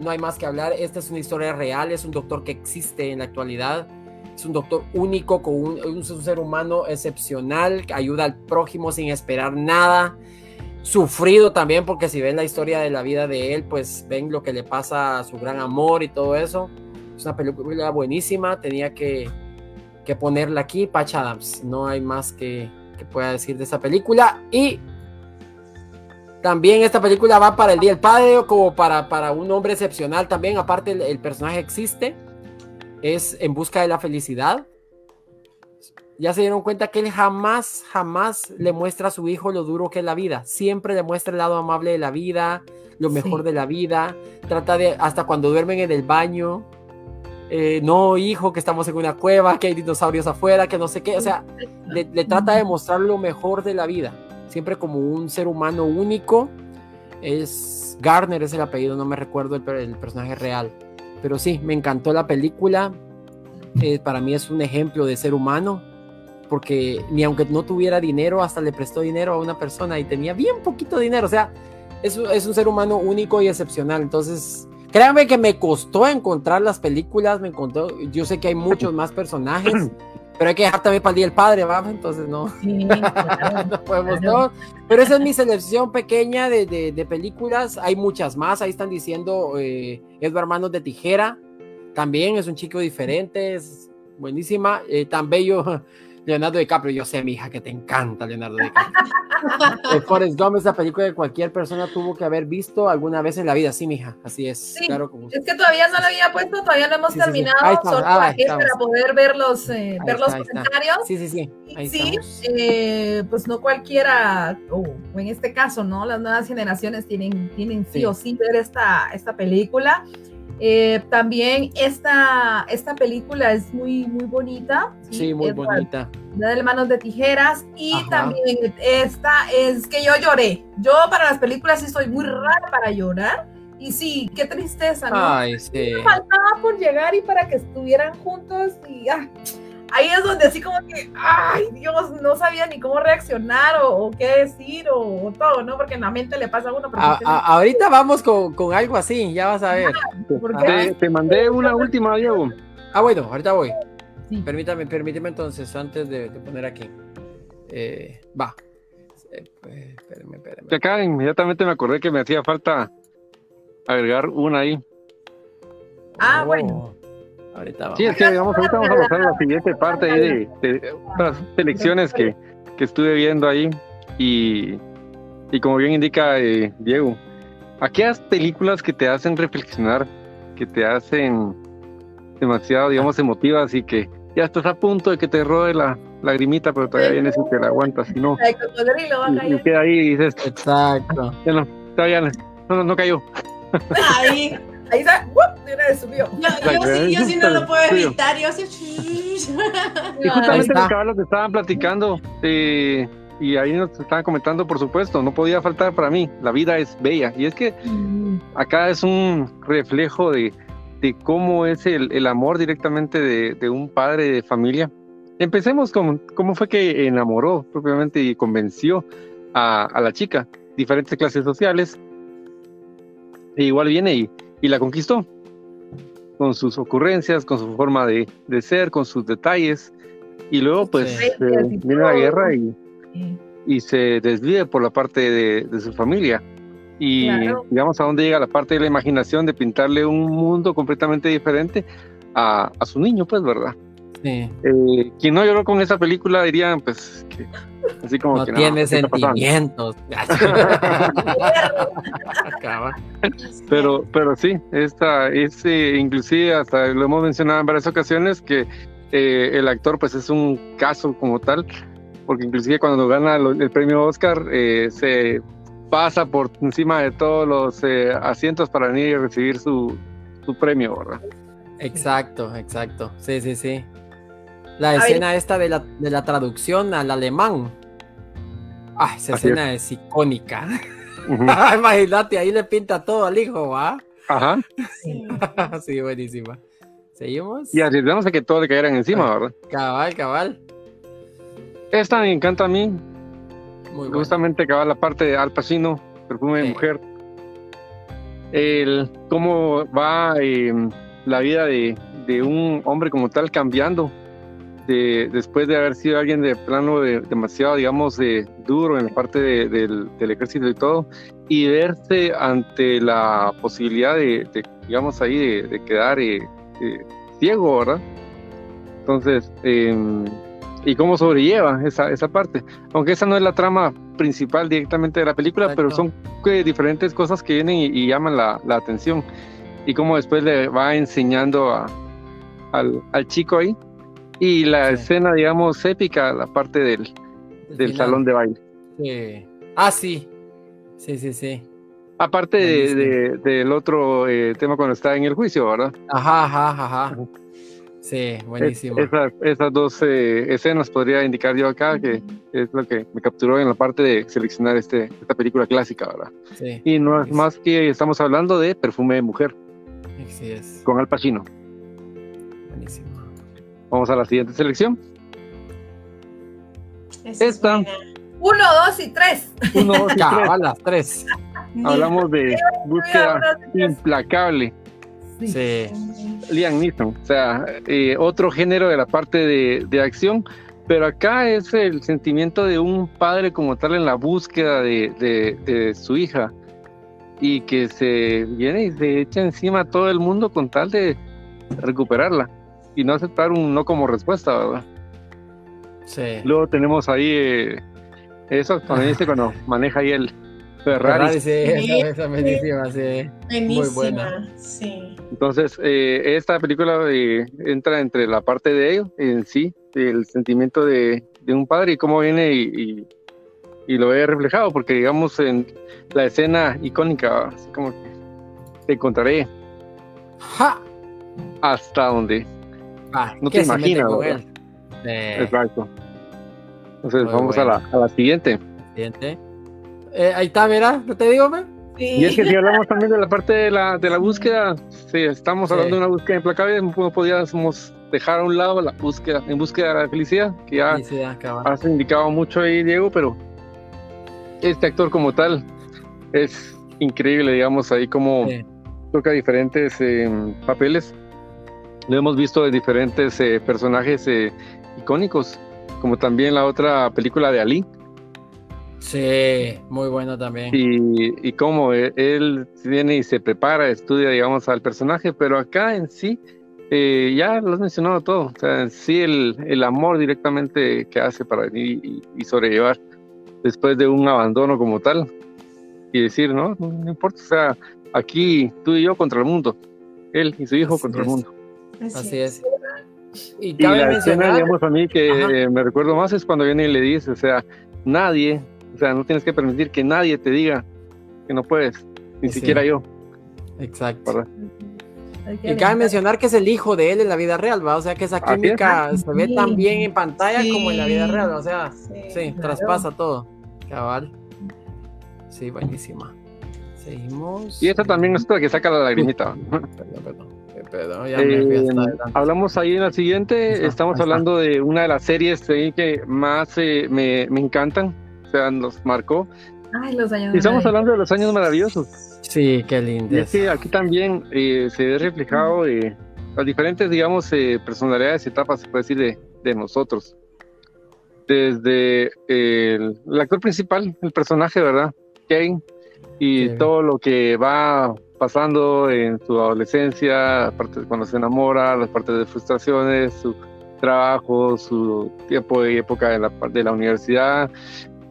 no hay más que hablar. Esta es una historia real, es un doctor que existe en la actualidad. Es un doctor único, con un ser humano excepcional, que ayuda al prójimo sin esperar nada. Sufrido también, porque si ven la historia de la vida de él, pues ven lo que le pasa a su gran amor y todo eso. Es una película buenísima, tenía que, que ponerla aquí, Patch Adams. No hay más que, que pueda decir de esa película. Y también esta película va para el Día del Padre, como para, para un hombre excepcional también. Aparte, el, el personaje existe, es En Busca de la Felicidad. Ya se dieron cuenta que él jamás, jamás le muestra a su hijo lo duro que es la vida. Siempre le muestra el lado amable de la vida, lo mejor Sí. de la vida. Trata de, hasta cuando duermen en el baño, eh, no, hijo, que estamos en una cueva, que hay dinosaurios afuera, que no sé qué. O sea, le, le trata de mostrar lo mejor de la vida. Siempre como un ser humano único. Es Garner, es el apellido, no me recuerdo el, el personaje real. Pero sí, me encantó la película. Eh, para mí es un ejemplo de ser humano. Porque ni aunque no tuviera dinero, hasta le prestó dinero a una persona y tenía bien poquito dinero. O sea, es, es un ser humano único y excepcional. Entonces, créanme que me costó encontrar las películas. Me encontró, yo sé que hay muchos más personajes, pero hay que dejar también para el Día Padre, ¿va? Entonces, no, Sí, claro. no podemos Claro. todos. Pero esa es mi selección pequeña de, de- de películas. Hay muchas más. Ahí están diciendo eh, Edward Manos de Tijera. También es un chico diferente. Es buenísima. Eh, tan bello Leonardo DiCaprio. Yo sé, mi hija, que te encanta Leonardo DiCaprio. Eh, Forrest Gump es la película que cualquier persona tuvo que haber visto alguna vez en la vida. Sí, mija. Así es. Sí. Claro, como Es que todavía no lo había puesto, todavía no hemos Sí, sí, sí. terminado, está. solo Ah, para poder ver los, eh, ver está, los comentarios. Sí, sí, sí. Ahí sí, eh, pues no cualquiera, o en este caso, ¿no? Las nuevas generaciones tienen, tienen sí, Sí. o sí ver esta, esta película. Eh, también esta, esta película es muy, muy bonita. Sí, muy bonita. de Manos de Tijeras. Y Ajá. también esta es que yo lloré. Yo para las películas sí soy muy rara para llorar. Y sí, qué tristeza, ¿no? Ay, sí. Me faltaba por llegar y para que estuvieran juntos y ah, ahí es donde así como que, ay Dios, no sabía ni cómo reaccionar o, o qué decir o, o todo, ¿no? Porque en la mente le pasa a uno. A- ahorita vamos con, con algo así, ya vas a ver. ¿por Ah. Te, te mandé una última, Diego. Ah, bueno, ahorita voy. Sí. Permítame, permíteme entonces, antes de, de poner aquí. Eh, va. Eh, pues, espérame, espérame. Acá inmediatamente me acordé que me hacía falta agregar una ahí. Ah, Oh, bueno. Ahorita vamos. Sí, es que digamos, ahorita vamos a pasar a la siguiente parte ahí de, de otras selecciones que, que estuve viendo ahí. Y, y como bien indica eh, Diego, aquellas películas que te hacen reflexionar, que te hacen demasiado, digamos, emotivas y que ya estás a punto de que te rode la lagrimita, pero todavía vienes y te la aguantas, y no. El cocodrilo va a Y, queda ahí y dices, Exacto. ya no, todavía no, no, no cayó. Ahí, Ahí está, ¡wup! de una vez subió. yo, yo sí, yo sí no lo puedo evitar, yo sí. Y justamente está. lo que lo que estaban platicando, eh, y ahí nos estaban comentando, por supuesto, no podía faltar para mí, la vida es bella. Y es que acá es un reflejo de, de cómo es el, el amor directamente de, de un padre de familia. Empecemos con cómo fue que enamoró propiamente y convenció a, a la chica, diferentes clases sociales, e igual viene y, y la conquistó con sus ocurrencias, con su forma de, de ser, con sus detalles, y luego pues Sí. eh, viene la guerra y, Sí. y se desvive por la parte de, de su familia. Y Claro. digamos a dónde llega la parte de la imaginación de pintarle un mundo completamente diferente a, a su niño, pues, ¿verdad? Sí. Eh, quien no lloró con esa película dirían, pues, que así como No que tiene ¿qué está pasando? sentimientos. Acaba. Pero, pero sí, esta es eh, inclusive hasta lo hemos mencionado en varias ocasiones que eh, el actor pues es un caso como tal, porque inclusive cuando gana lo- el premio Oscar eh, se pasa por encima de todos los eh, asientos para venir y recibir su, su premio, ¿verdad? Exacto, exacto. Sí, sí, sí. La ver. escena esta de la, de la traducción al alemán. Ah, esa Así escena es, icónica. Imagínate, ahí le pinta todo al hijo, ¿va? Ajá. Sí. sí, buenísima. ¿Seguimos? Y arriesgamos a que todos le cayeran encima, ¿verdad? Cabal, cabal. Esta me encanta a mí, Muy bueno. justamente acaba la parte de Al Pacino, perfume de mujer. El cómo va eh, la vida de, de un hombre como tal cambiando de, después de haber sido alguien de plano de- demasiado, digamos, de, duro en la parte de- del, del ejército y todo, y verse ante la posibilidad de, digamos, ahí de, quedar eh, eh, ciego, ¿verdad? Entonces, em, y cómo sobrelleva esa, esa parte. Aunque esa no es la trama principal directamente de la película, pero Exacto. son eh, diferentes cosas que vienen y, y llaman la, la atención. Y cómo después le va enseñando a- al, al chico ahí. Y la Sí. escena, digamos, épica, la parte del, El del salón de baile. Sí. Ah, sí. Sí, sí, sí. Aparte de, del otro eh, tema cuando está en el juicio, ¿verdad? Ajá, ajá, ajá. Sí, buenísimo. Es- esas, esas dos eh, escenas podría indicar yo acá que es lo que me capturó en la parte de seleccionar este, esta película clásica, ¿verdad? Sí, Y no es más que estamos hablando de Perfume de Mujer así es. con Al Pacino. Vamos a la siguiente selección. Es Esta. buena. Uno, dos y tres. Uno, dos y. Cabal, las tres. Hablamos de búsqueda implacable. Sí. Sí. Liam Neeson, o sea, eh, otro género de la parte de, de acción, pero acá es el sentimiento de un padre como tal en la búsqueda de, de- de su hija y que se viene y se echa encima a todo el mundo con tal de recuperarla y no aceptar un no como respuesta, ¿verdad? Sí. Luego tenemos ahí eh, eso cuando dice cuando maneja ahí el Ferrari. Ferrari, sí, esa, esa buenísima, sí. Buenísima. buena. Sí. Entonces, eh, esta película eh, entra entre la parte de ello en sí, el sentimiento de, de un padre y cómo viene y, y- y lo ve reflejado, porque digamos en la escena icónica, así como que te encontraré ¡Ja! hasta donde. Ah, No ¿qué te imaginas, con ¿verdad? él? Sí. Exacto. Entonces vamos a, la, a la siguiente. Siguiente. Eh, ahí está, ¿verdad? ¿No te digo, man? Y es que si hablamos también de la parte de la, de la búsqueda, sí, estamos hablando Sí. de una búsqueda implacable, no podíamos dejar a un lado la búsqueda, en búsqueda de la felicidad, que ya Felicidad, has indicado mucho ahí, Diego, pero este actor como tal es increíble, digamos, ahí como Sí. toca diferentes eh, papeles. Lo hemos visto de diferentes eh, personajes eh, icónicos, como también la otra película de Ali, Sí, muy bueno también. y, y cómo eh, él viene y se prepara, estudia, digamos, al personaje, pero acá en sí, eh, ya lo has mencionado todo, o sea, en sí el, el amor directamente que hace para venir y, y sobrellevar después de un abandono como tal, y decir, no, no, no importa, o sea, aquí tú y yo contra el mundo, él y su hijo Así contra es. el mundo. Así es. Y Y cabe la escena, mencionar, digamos, a mí que Ajá. eh, me recuerdo más es cuando viene y le dice, o sea, nadie, o sea, no tienes que permitir que nadie te diga que no puedes, ni Sí. siquiera yo, exacto. ¿verdad? Y cabe mencionar que es el hijo de él en la vida real, ¿va? O sea que esa es. química se ve Sí. tan bien en pantalla Sí. como en la vida real, o sea, sí, claro. traspasa todo. Cabal. Sí, buenísima. Seguimos. Y esta también es otra que saca la lagrimita. Perdón, perdón. Eh, Perdón, ya me fui Eh, hasta adelante. hablamos ahí en la siguiente, Ajá, estamos está. hablando de una de las series que más eh, me, me encantan, o sea, nos marcó. Ay, los años Y estamos hablando de los años maravillosos. Sí, qué lindo. Y es que aquí también eh, se ve reflejado eh, las diferentes, digamos, eh, personalidades y etapas, se puede decir, de, de nosotros. Desde el, el actor principal, el personaje, ¿verdad? Kane, y Sí. todo lo que va pasando en su adolescencia, cuando se enamora, las partes de frustraciones, su trabajo, su tiempo y época de la, de la universidad,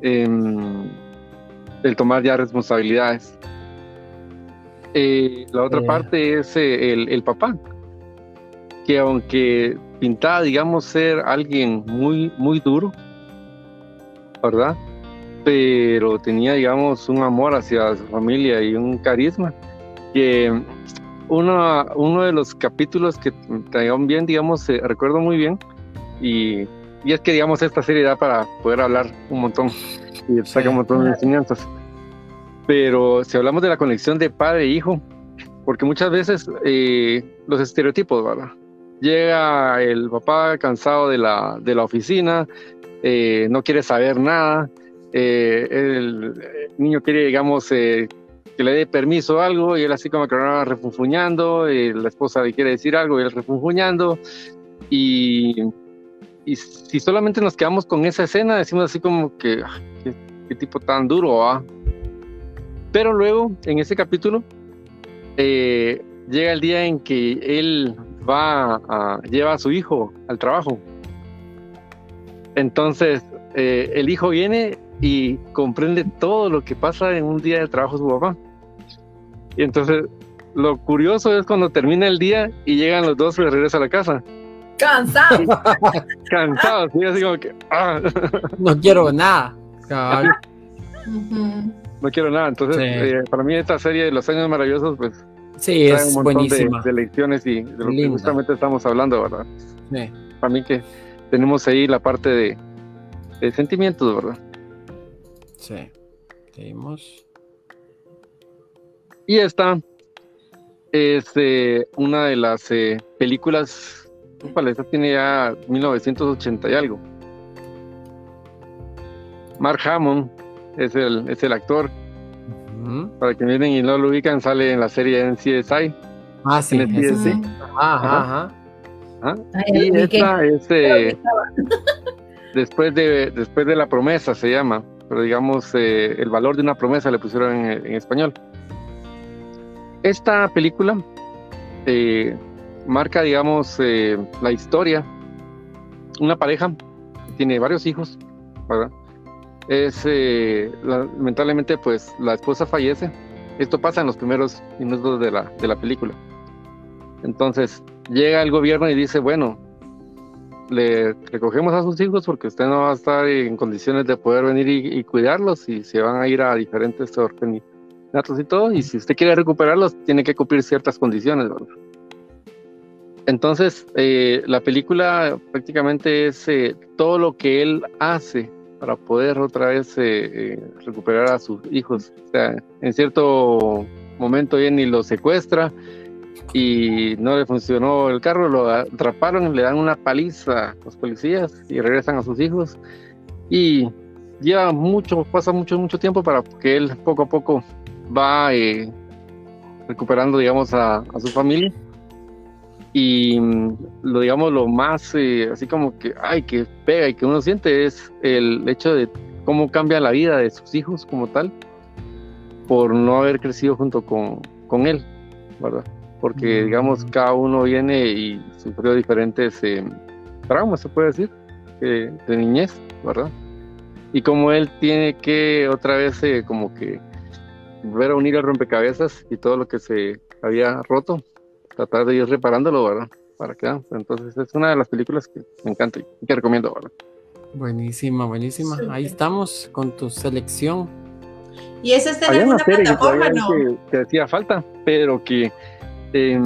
em, el tomar ya responsabilidades. Eh, la otra parte es eh, el, el papá, que aunque pintaba, digamos, ser alguien muy, muy duro, ¿verdad? Pero tenía, digamos, un amor hacia su familia y un carisma que uno, uno de los capítulos que también bien, digamos, eh, recuerdo muy bien y, y es que, digamos, esta serie da para poder hablar un montón y saca un montón de enseñanzas. Pero si hablamos de la conexión de padre e hijo, porque muchas veces eh, los estereotipos, ¿verdad? Llega el papá cansado de la, de la oficina, eh, no quiere saber nada, eh, el, niño quiere, digamos, eh, que le dé permiso a algo y él así como que va refunfuñando, y la esposa le quiere decir algo y él refunfuñando. Y, y si solamente nos quedamos con esa escena, decimos así como que, ah, qué, tipo tan duro, ¿va? Pero luego, en ese capítulo, eh, llega el día en que él va a, lleva a su hijo al trabajo. Entonces, eh, el hijo viene y comprende todo lo que pasa en un día de trabajo de su papá. Y entonces, lo curioso es cuando termina el día y llegan los dos y regresan a la casa, Cansado. cansados, y así como que, ah, No quiero nada. No quiero nada. Entonces, Sí. eh, para mí esta serie de Los Años Maravillosos, pues, Sí, trae es un montón de, buenísima. de lecciones y de lo que Linda. justamente estamos hablando, ¿verdad? Sí. Para mí que tenemos ahí la parte de, de sentimientos, ¿verdad? Sí. Seguimos. Y esta es eh, una de las eh, películas, esta tiene ya 1980 y algo. Mark Hammond es el, es el actor, para que miren y no lo ubican, sale en la serie NCSI. Ah, sí. En el. TSC. Ajá, ajá, ajá. ¿ah? Ay, Y que- esta es eh, después, de, después de la promesa, se llama, digamos, eh, el valor de una promesa le pusieron en, español. Esta película eh, marca, digamos, eh, la historia. Una pareja tiene varios hijos. Es, la- lamentablemente, pues la esposa fallece. Esto pasa en los primeros minutos de la, de la película. Entonces, llega el gobierno y dice, bueno, le recogemos a sus hijos porque usted no va a estar en condiciones de poder venir y, y cuidarlos y se van a ir a diferentes orfanatos y todo. Y si usted quiere recuperarlos, tiene que cumplir ciertas condiciones, ¿verdad? Entonces, eh, la película prácticamente es eh, todo lo que él hace para poder otra vez eh, eh, recuperar a sus hijos. O sea, en cierto momento Jenny lo secuestra y no le funcionó el carro, lo atraparon, le dan una paliza a los policías y regresan a sus hijos y lleva mucho, pasa mucho, mucho tiempo para que él poco a poco va eh, recuperando, digamos, a, a, su familia. Y mm, lo, digamos, lo más eh, así como que, ay, que pega y que uno siente es el hecho de cómo cambia la vida de sus hijos como tal por no haber crecido junto con, con él, ¿verdad? Porque, digamos, cada uno viene y sufrió diferentes eh, traumas, se puede decir, de niñez, ¿verdad? y como él tiene que otra vez eh, como que volver a unir el rompecabezas y todo lo que se había roto, tratar de ir reparándolo, ¿verdad? Para que, entonces es una de las películas que me encanta y que recomiendo, ¿verdad? Buenísima, buenísima. Ahí estamos con tu selección. ¿Y esa está en alguna plataforma, no? Que, que, hacía falta, pero que eh,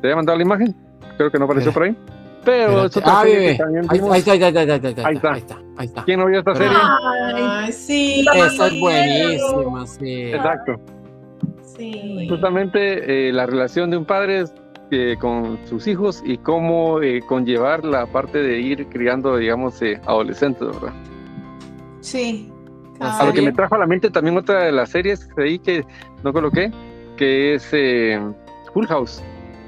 te había mandado la imagen, creo que no apareció por ahí. Pero es otra ah, serie que también ahí, vimos. ahí, está, ahí, está, ahí, está, Ahí está. ahí está, ahí está. ¿Quién no vio esta serie? Ay, sí. Esa es buenísima, sí. Exacto. Sí. Justamente eh, la relación de un padre eh, con sus hijos y cómo eh, conllevar la parte de ir criando, digamos, eh, adolescentes, ¿verdad? Sí. A lo que me trajo a la mente también otra de las series ahí que no coloqué, que es eh, Full House.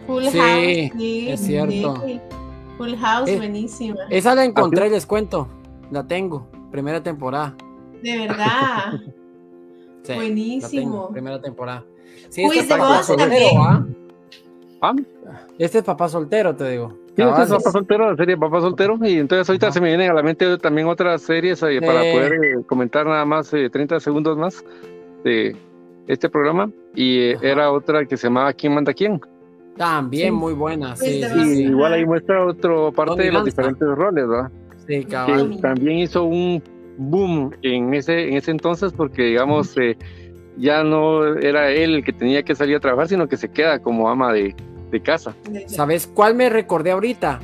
Full Sí, House. Sí, es cierto. sí. Full House, Eh, buenísima. Esa la encontré, les cuento. La tengo, primera temporada. De verdad. Sí, Buenísimo. tengo, primera temporada. Sí, Who este es papá soltero, también. ¿ah? Ah, Este es papá soltero, te digo. Sí, este es. Papá Soltero, la serie Papá Soltero, y entonces ahorita Ajá. se me vienen a la mente también otras series eh, para poder eh, comentar nada más eh, 30 segundos más de este programa, y eh, Ajá. era otra que se llamaba ¿Quién manda quién? También Sí. muy buena, sí, sí, Y sí. igual ahí muestra otra parte de los Dominanza. diferentes roles, ¿verdad? Sí, cabal. que también hizo un boom en ese, en ese entonces porque digamos eh, ya no era él el que tenía que salir a trabajar, sino que se queda como ama de, de casa. ¿Sabes cuál me recordé ahorita?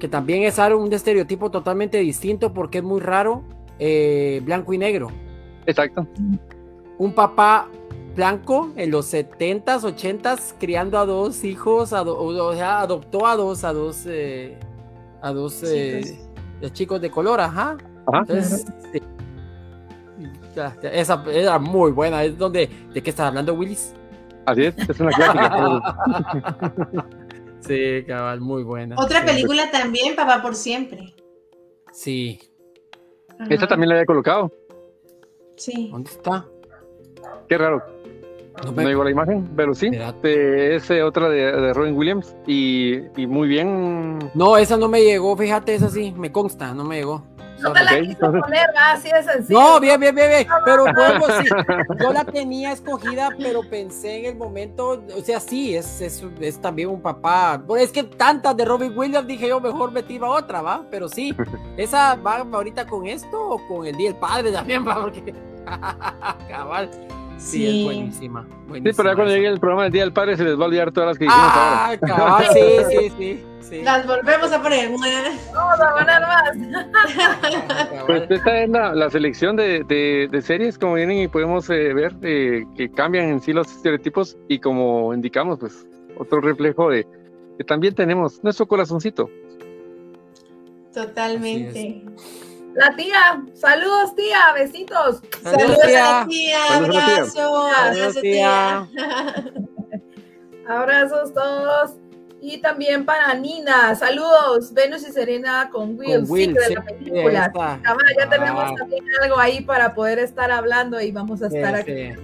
Que también es algo, un estereotipo totalmente distinto porque es muy raro, eh, blanco y negro. Exacto. Un papá blanco en los 70s, 80s, criando a dos hijos, ado- o sea, adoptó a dos, a dos, eh, a dos eh, Chicos. de chicos de color, ajá. Ajá. Entonces, sí. Esa era muy buena. Es donde, ¿de qué estás hablando, Willis? Así es, es una clásica. sí, cabal, muy buena. Otra Sí. película también, Papá por Siempre. Sí. Ajá. Esta también la había colocado. Sí. ¿Dónde está? Qué raro. No No me- llegó la imagen, pero sí. Eh, es otra de, de Robin Williams y, y muy bien. No, esa no me llegó, fíjate, esa sí, me consta, no me llegó. No te la quiso entonces- poner, va, así de sencillo. No, bien, bien, bien, bien, pero vuelvo sí. Yo la tenía escogida, pero pensé en el momento, o sea, sí, es, es, es también un papá. Bueno, es que tantas de Robin Williams dije yo, mejor me tiro a otra, ¿va? Pero sí, esa va ahorita con esto o con el Día del Padre también, ¿va? Porque. Cabal. Sí, es Sí. buenísima. Sí, pero ya cuando llegue el programa del Día del Padre se les va a olvidar todas las que dijimos ahora. Ah, sí, sí, sí. sí. Las volvemos a poner. Vamos a poner más. Pues esta es la, la selección de, de- de series, como vienen y podemos eh, ver eh, que cambian en sí los estereotipos y como indicamos, pues otro reflejo de que también tenemos nuestro corazoncito. Totalmente. La tía, saludos tía, besitos. Saludos a la tía, a la tía. abrazo, Saludos, abrazo tía. tía. Abrazos todos. Y también para Nina, saludos. Venus y Serena con Will, Con Will, sí, de la película. Cabal, ya tenemos Ah. también algo ahí para poder estar hablando y vamos a Sí, estar sí, aquí.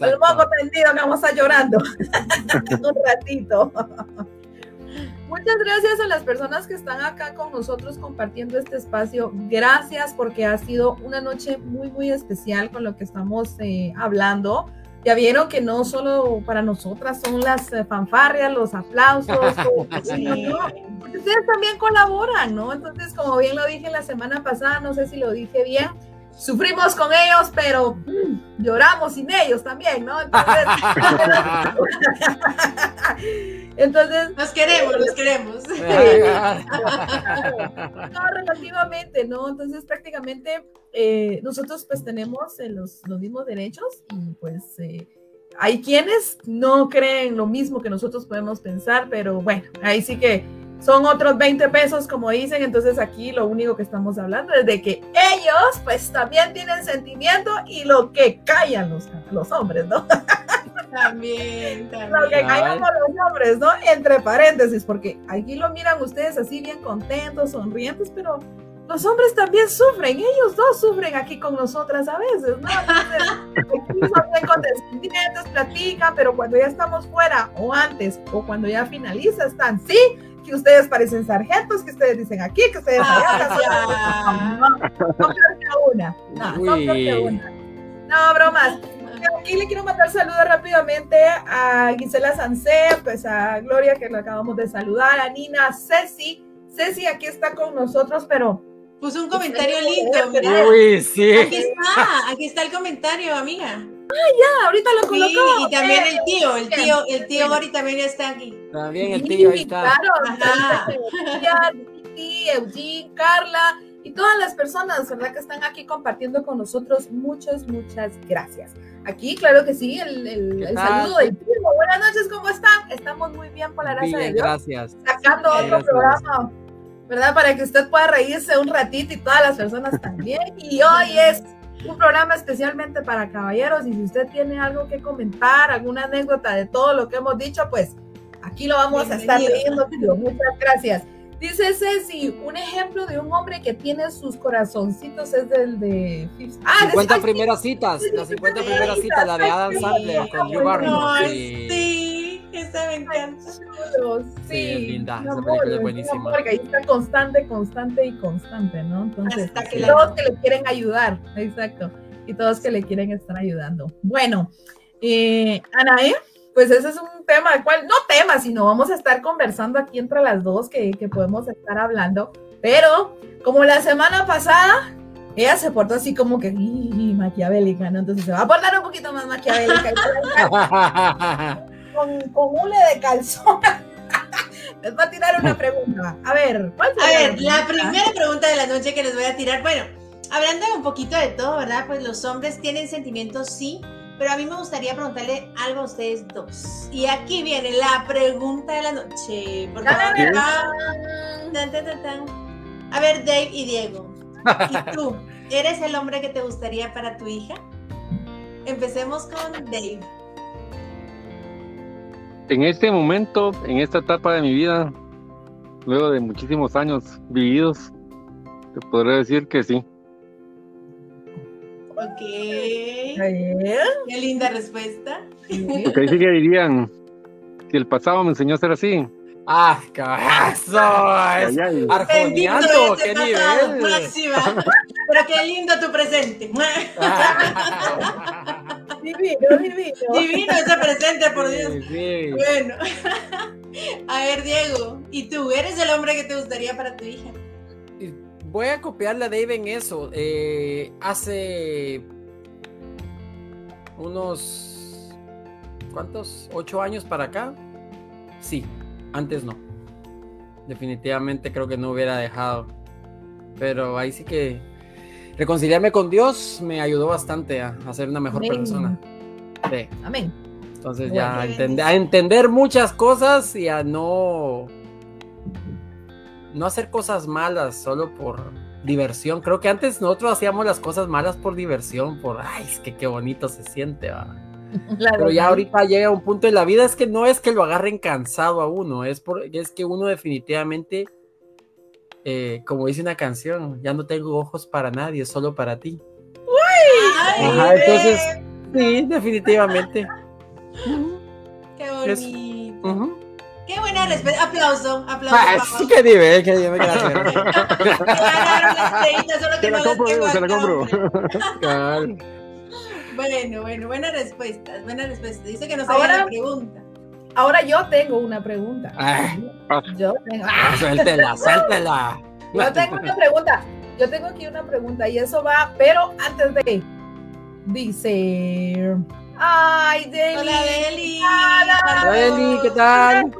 El moco tendido, vamos a estar llorando un ratito. Muchas gracias a las personas que están acá con nosotros compartiendo este espacio. Gracias porque ha sido una noche muy, muy especial con lo que estamos eh, hablando. Ya vieron que no solo para nosotras son las eh, fanfarrias, los aplausos, todo, Sí. ¿no? Ustedes también colaboran, ¿no? Entonces, como bien lo dije la semana pasada, no sé si lo dije bien, sufrimos con ellos, pero mm, lloramos sin ellos también, ¿no? Entonces, Entonces. Nos queremos, nos queremos. no, relativamente, ¿no? Entonces, prácticamente eh, nosotros pues tenemos eh, los, los, mismos derechos y pues eh, hay quienes no creen lo mismo que nosotros podemos pensar, pero bueno, ahí sí que son otros 20 pesos, como dicen, entonces aquí lo único que estamos hablando es de que ellos pues también tienen sentimiento y lo que callan los, los hombres, ¿no? También, también. Lo que callamos los hombres, ¿no? Entre paréntesis, porque aquí lo miran ustedes así bien contentos, sonrientes, pero los hombres también sufren, ellos dos sufren aquí con nosotras a veces, ¿no? Entonces, aquí son bien condescendientes, platican, pero cuando ya estamos fuera o antes o cuando ya finaliza están, sí, que ustedes parecen sargentos, que ustedes dicen aquí, que ustedes allá, no, no, no, una, no, no, una. No, bromas. Aquí le quiero mandar saludos rápidamente a Gisela Sancé, pues a Gloria que le acabamos de saludar, a Nina, Ceci. Ceci aquí está con nosotros, pero Puso un comentario lindo, mira. Uy, sí. Aquí está, aquí está el comentario, amiga. Ah, ya, ahorita lo colocó. Sí, y también el tío, el tío, el tío Gori también está aquí. También el tío ahí está. Claro, Ajá. Eugene, Carla y todas las personas, ¿verdad? Que están aquí compartiendo con nosotros. Muchas, muchas gracias. Aquí, claro que sí, el, el, el saludo del tío. Buenas noches, ¿cómo están? Estamos muy bien por la gracia Bien, de Dios. gracias. Sacando otro Gracias. programa, ¿verdad? Para que usted pueda reírse un ratito y todas las personas también. Y hoy es un programa especialmente para caballeros y si usted tiene algo que comentar, alguna anécdota de todo lo que hemos dicho, pues aquí lo vamos a estar leyendo. tío. Muchas gracias. Dice Ceci, un ejemplo de un hombre que tiene sus corazoncitos es del de... Ah, de- 50 ay, primeras citas, las 50 primeras citas, la de Adam Sandler con Drew Barrymore. Sí, esa me encanta. chulos, Sí, Sí, linda, esa amor, película es buenísima. amor que ahí está constante, constante y constante, ¿no? Entonces, Hasta que la- todos que le quieren ayudar, exacto, y todos que le quieren estar ayudando. Bueno, eh, Anae, pues ese es un tema del cual, no tema, sino vamos a estar conversando aquí entre las dos que, que podemos estar hablando, pero como la semana pasada, ella se portó así como que "Ih, maquiavélica, ¿no? Entonces se va a portar un poquito más maquiavélica. con, con hule de calzón. Les va a tirar una pregunta. A ver, ¿cuál A ver, la primera pregunta de la noche que les voy a tirar, bueno, hablando un poquito de todo, ¿verdad? Pues los hombres tienen sentimientos, sí, pero a mí me gustaría preguntarle algo a ustedes dos. Y aquí viene la pregunta de la noche. Por favor. A ver, Dave y Diego, ¿y tú? ¿Eres el hombre que te gustaría para tu hija? Empecemos con Dave. En este momento, en esta etapa de mi vida, luego de muchísimos años vividos, te podría decir que sí. Ok. Qué linda respuesta. Porque ahí sí que dirían, si el pasado me enseñó a ser así, ¡Ah, cabazo! ese ¡Qué pasado, nivel! máxima. Pero qué lindo tu presente. Divino, divino. Divino ese presente, por Dios. Sí, sí. Bueno. A ver, Diego, ¿y tú eres el hombre que te gustaría para tu hija? Voy a copiarle a Dave en eso. Eh, hace unos. ¿Cuántos? ¿Ocho años para acá? Sí, antes no. Definitivamente creo que no hubiera dejado. Pero ahí sí que reconciliarme con Dios me ayudó bastante a, a ser una mejor Amén. persona. Sí. Amén. Entonces ya a entender, a entender muchas cosas y a no no hacer cosas malas solo por diversión. Creo que antes nosotros hacíamos las cosas malas por diversión, por ay, es que qué bonito se siente. va". Pero ya ahorita llega un punto en la vida es que no es que lo agarren cansado a uno, es por, es que uno definitivamente eh, como dice una canción, ya no tengo ojos para nadie, solo para ti. Ay, Ajá, entonces, sí, definitivamente. Qué es- bonito. Ujú. Qué buena respuesta. Aplauso, aplauso. Ah, sí, qué nivel, qué nivel, gracias. Te ganaron la compro, Diego, te la compro. Bueno, bueno, buenas respuestas, buenas respuestas. Dice que nos haga la pregunta. Ahora yo tengo una pregunta. Ah. Yo tengo, ¡Ah! Suéltela, suéltela. yo tengo una pregunta. Yo tengo aquí una pregunta y eso va, pero antes de. Dice. Ay, Deli. Hola, Deli. Hola. Deli, ¿qué tal?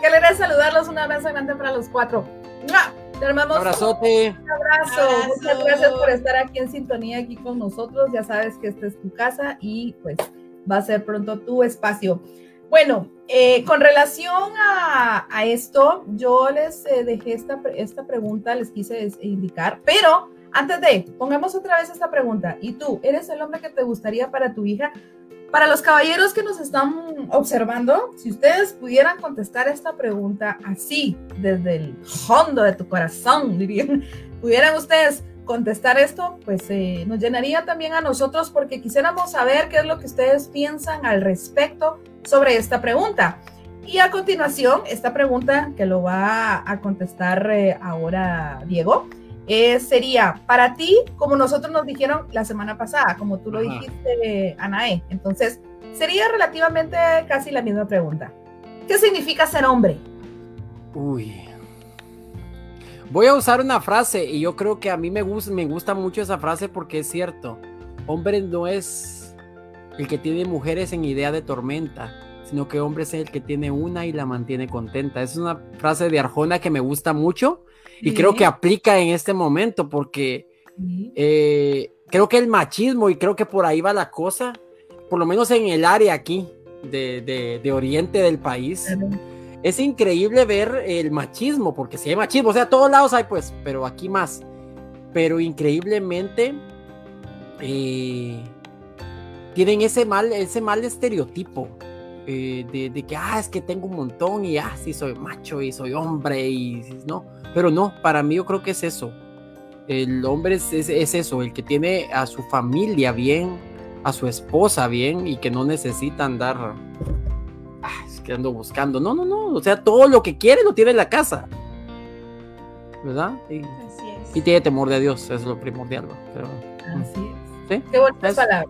Qué alegría saludarlos. Un abrazo grande para los cuatro. Te armamos Un abrazote. Un abrazo. Abrazo. Muchas gracias por estar aquí en sintonía, aquí con nosotros. Ya sabes que esta es tu casa y pues va a ser pronto tu espacio. Bueno, eh, con relación a, esto, yo les eh, dejé esta, esta pregunta, les quise indicar, pero antes de, pongamos otra vez esta pregunta. ¿Y tú, eres el hombre que te gustaría para tu hija? Para los caballeros que nos están observando, si ustedes pudieran contestar esta pregunta así, desde el fondo de tu corazón, dirían, pudieran ustedes contestar esto, pues eh, nos llenaría también a nosotros porque quisiéramos saber qué es lo que ustedes piensan al respecto sobre esta pregunta. Y a continuación, esta pregunta que lo va a contestar eh, ahora Diego, eh, sería para ti, como nosotros nos dijeron la semana pasada, como tú lo Ajá. dijiste, Anae. Entonces, sería relativamente casi la misma pregunta. ¿Qué significa ser hombre? Uy. Voy a usar una frase y yo creo que a mí me gusta, me gusta mucho esa frase porque es cierto. Hombre no es el que tiene mujeres en idea de tormenta, sino que hombre es el que tiene una y la mantiene contenta. Es una frase de Arjona que me gusta mucho y creo que aplica en este momento porque eh, creo que el machismo y creo que por ahí va la cosa, por lo menos en el área aquí de, de- de oriente del país es increíble ver el machismo, porque si hay machismo, o sea, a todos lados hay pues, pero aquí más. Pero increíblemente eh, tienen ese mal, ese mal estereotipo eh, de, que, ah, es que tengo un montón y, ah, sí, soy macho y soy hombre y, no. Pero no, para mí yo creo que es eso. El hombre es, es- es eso, el que tiene a su familia bien, a su esposa bien y que no necesita andar que ando buscando. No, no, no. O sea, todo lo que quiere lo tiene en la casa. ¿Verdad? Y, Así es. y tiene temor de Dios, es lo primordial. Pero, Así es. ¿sí? Qué bonitas palabras.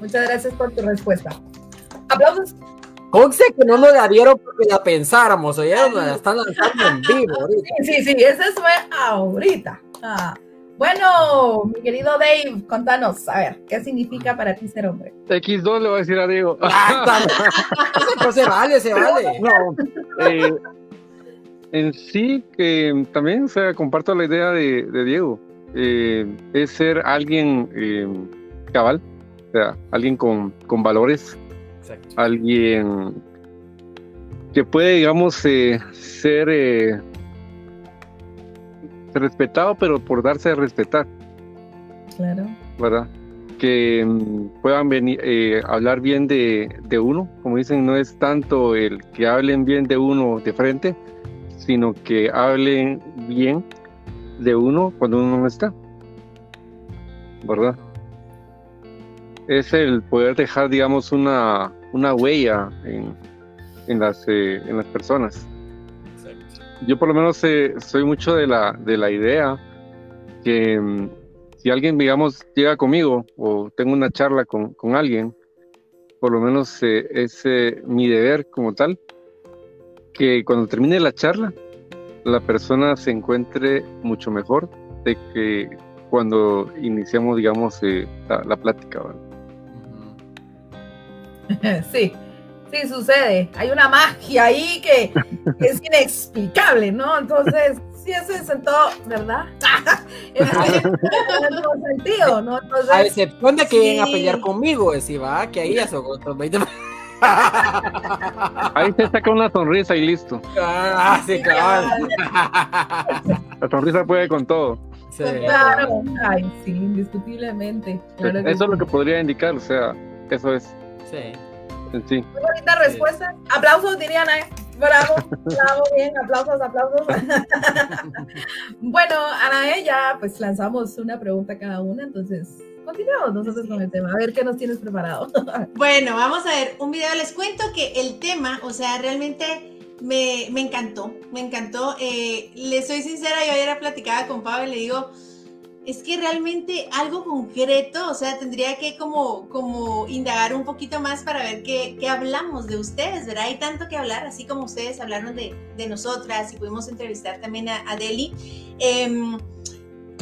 Muchas gracias por tu respuesta. Aplausos. Conce que no nos la dieron porque la pensáramos, oyeron, la están lanzando en vivo. ahorita. Sí, sí, sí, ese fue ahorita. Ah, Bueno, mi querido Dave, contanos, a ver, ¿qué significa para ti ser hombre? X2 le voy a decir a Diego. Ah, Pues se vale, se vale. No, eh, en sí que también, o sea, comparto la idea de, de Diego. Eh, es ser alguien eh, cabal, o sea, alguien con, con valores, Exacto. alguien que puede, digamos, eh, ser eh, respetado, pero por darse a respetar, Claro. ¿verdad? Que mm, puedan venir, eh, hablar bien de, de uno, como dicen, no es tanto el que hablen bien de uno de frente, sino que hablen bien de uno cuando uno no está, ¿verdad? Es el poder dejar, digamos, una, una huella en, en las, eh, en las personas. Yo por lo menos eh, soy mucho de la, de la idea que mm, si alguien, digamos, llega conmigo o tengo una charla con, con alguien, por lo menos eh, es eh, mi deber como tal, que cuando termine la charla, la persona se encuentre mucho mejor de que cuando iniciamos, digamos, eh, la, la plática. Sí, sí sucede. Hay una magia ahí que es inexplicable, ¿no? Entonces, sí, eso es en todo, ¿verdad? en, todo sentido, ¿no? A Entonces, excepción de que vengan a pelear conmigo, si va, que ahí ya son otros 20. Ahí se saca una sonrisa y listo. ah, sí, cabal. La sonrisa puede con todo. Sí. claro, ay, sí, indiscutiblemente. Claro Eso es lo que podría indicar, o sea, eso es Sí. En sí. Muy bonita respuesta. Aplausos, dirían. ¿eh? Bravo, bravo, bien, aplausos, aplausos. bueno, Ana, ya pues lanzamos una pregunta cada una, entonces continuamos nosotros con el tema. A ver qué nos tienes preparado. Bueno, vamos a ver un video. Les cuento que el tema, o sea, realmente me, me encantó, me encantó. Eh, les soy sincera, yo ayer platicaba con Pablo y le digo, es que realmente algo concreto, o sea, tendría que como, como indagar un poquito más para ver qué, qué hablamos de ustedes, ¿verdad? Hay tanto que hablar, así como ustedes hablaron de, de nosotras y pudimos entrevistar también a, a Deli. Em,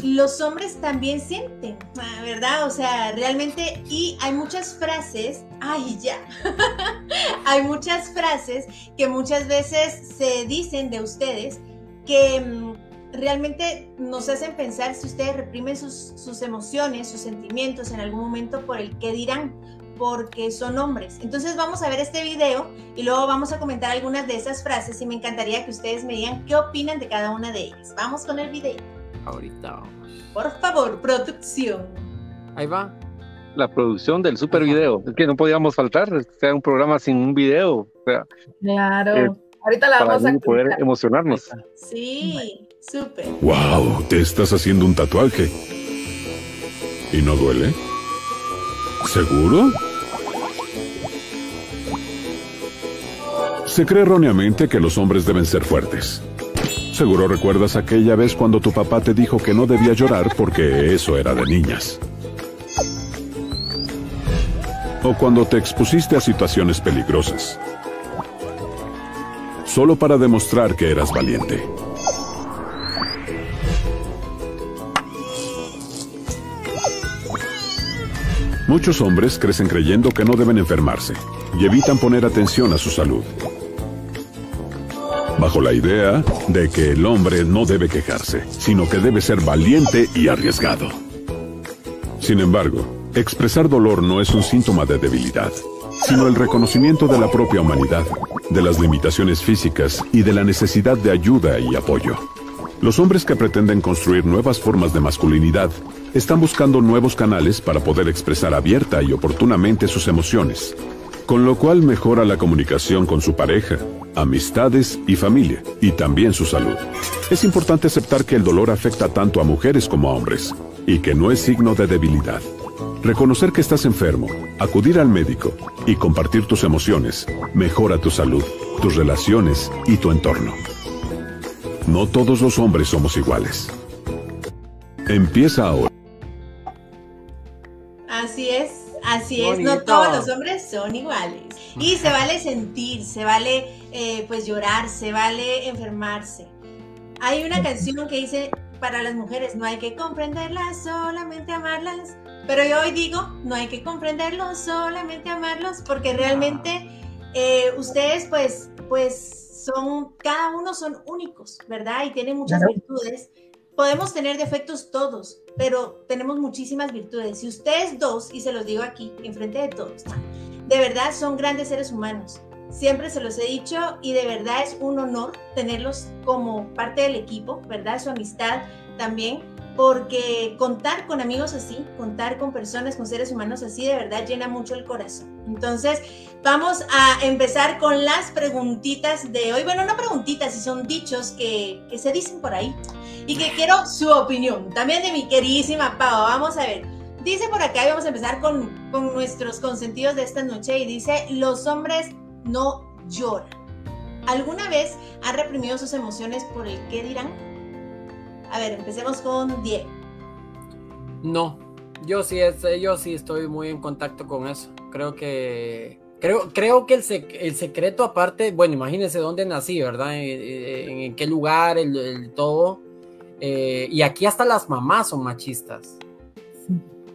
los hombres también sienten, ah, ¿verdad? O sea, realmente, y hay muchas frases, ay ya, hay muchas frases que muchas veces se dicen de ustedes que mm, realmente nos hacen pensar si ustedes reprimen sus, sus emociones, sus sentimientos en algún momento por el qué dirán, porque son hombres. Entonces vamos a ver este video y luego vamos a comentar algunas de esas frases y me encantaría que ustedes me digan qué opinan de cada una de ellas. Vamos con el video. Ahorita vamos. Por favor, producción. Ahí va. La producción del super video. Es que no podíamos faltar. Sea un programa sin un video. O sea, Claro. Eh, Ahorita la para vamos a poder emocionarnos. Sí, Wow, te estás haciendo un tatuaje. ¿Y no duele? ¿Seguro? Se cree erróneamente que los hombres deben ser fuertes. Seguro recuerdas aquella vez cuando tu papá te dijo que no debía llorar porque eso era de niñas. O cuando te expusiste a situaciones peligrosas. Solo para demostrar que eras valiente. Muchos hombres crecen creyendo que no deben enfermarse y evitan poner atención a su salud. Bajo la idea de que el hombre no debe quejarse, sino que debe ser valiente y arriesgado. Sin embargo, expresar dolor no es un síntoma de debilidad, sino el reconocimiento de la propia humanidad, de las limitaciones físicas y de la necesidad de ayuda y apoyo. Los hombres que pretenden construir nuevas formas de masculinidad están buscando nuevos canales para poder expresar abierta y oportunamente sus emociones, con lo cual mejora la comunicación con su pareja, amistades y familia, y también su salud. Es importante aceptar que el dolor afecta tanto a mujeres como a hombres, y que no es signo de debilidad. Reconocer que estás enfermo, acudir al médico y compartir tus emociones mejora tu salud, tus relaciones y tu entorno. No todos los hombres somos iguales. Empieza ahora. Así es, así es. No todos los hombres son iguales. Y se vale sentir, se vale eh, pues llorar, se vale enfermarse. Hay una canción que dice, para las mujeres no hay que comprenderlas, solamente amarlas. Pero yo hoy digo, no hay que comprenderlos, solamente amarlos, porque realmente eh, ustedes pues, pues son, cada uno son únicos, ¿verdad? Y tienen muchas virtudes. Podemos tener defectos todos, pero tenemos muchísimas virtudes. Si ustedes dos, y se los digo aquí, enfrente de todos, de verdad son grandes seres humanos. Siempre se los he dicho y de verdad es un honor tenerlos como parte del equipo, ¿verdad? Su amistad también, porque contar con amigos así, contar con personas, con seres humanos así, de verdad llena mucho el corazón. Entonces, vamos a empezar con las preguntitas de hoy. Bueno, no preguntitas, si son dichos que, que se dicen por ahí y que quiero su opinión, también de mi queridísima Pau. Vamos a ver. Dice por acá, y vamos a empezar con, con nuestros consentidos de esta noche, y dice, los hombres no lloran. ¿Alguna vez han reprimido sus emociones por el qué dirán? A ver, empecemos con Diego. No, yo sí, yo sí estoy muy en contacto con eso. Creo que creo, creo que el, sec- el secreto aparte, bueno, imagínense dónde nací, ¿verdad? En, qué lugar, el, el todo. Eh, y aquí hasta las mamás son machistas.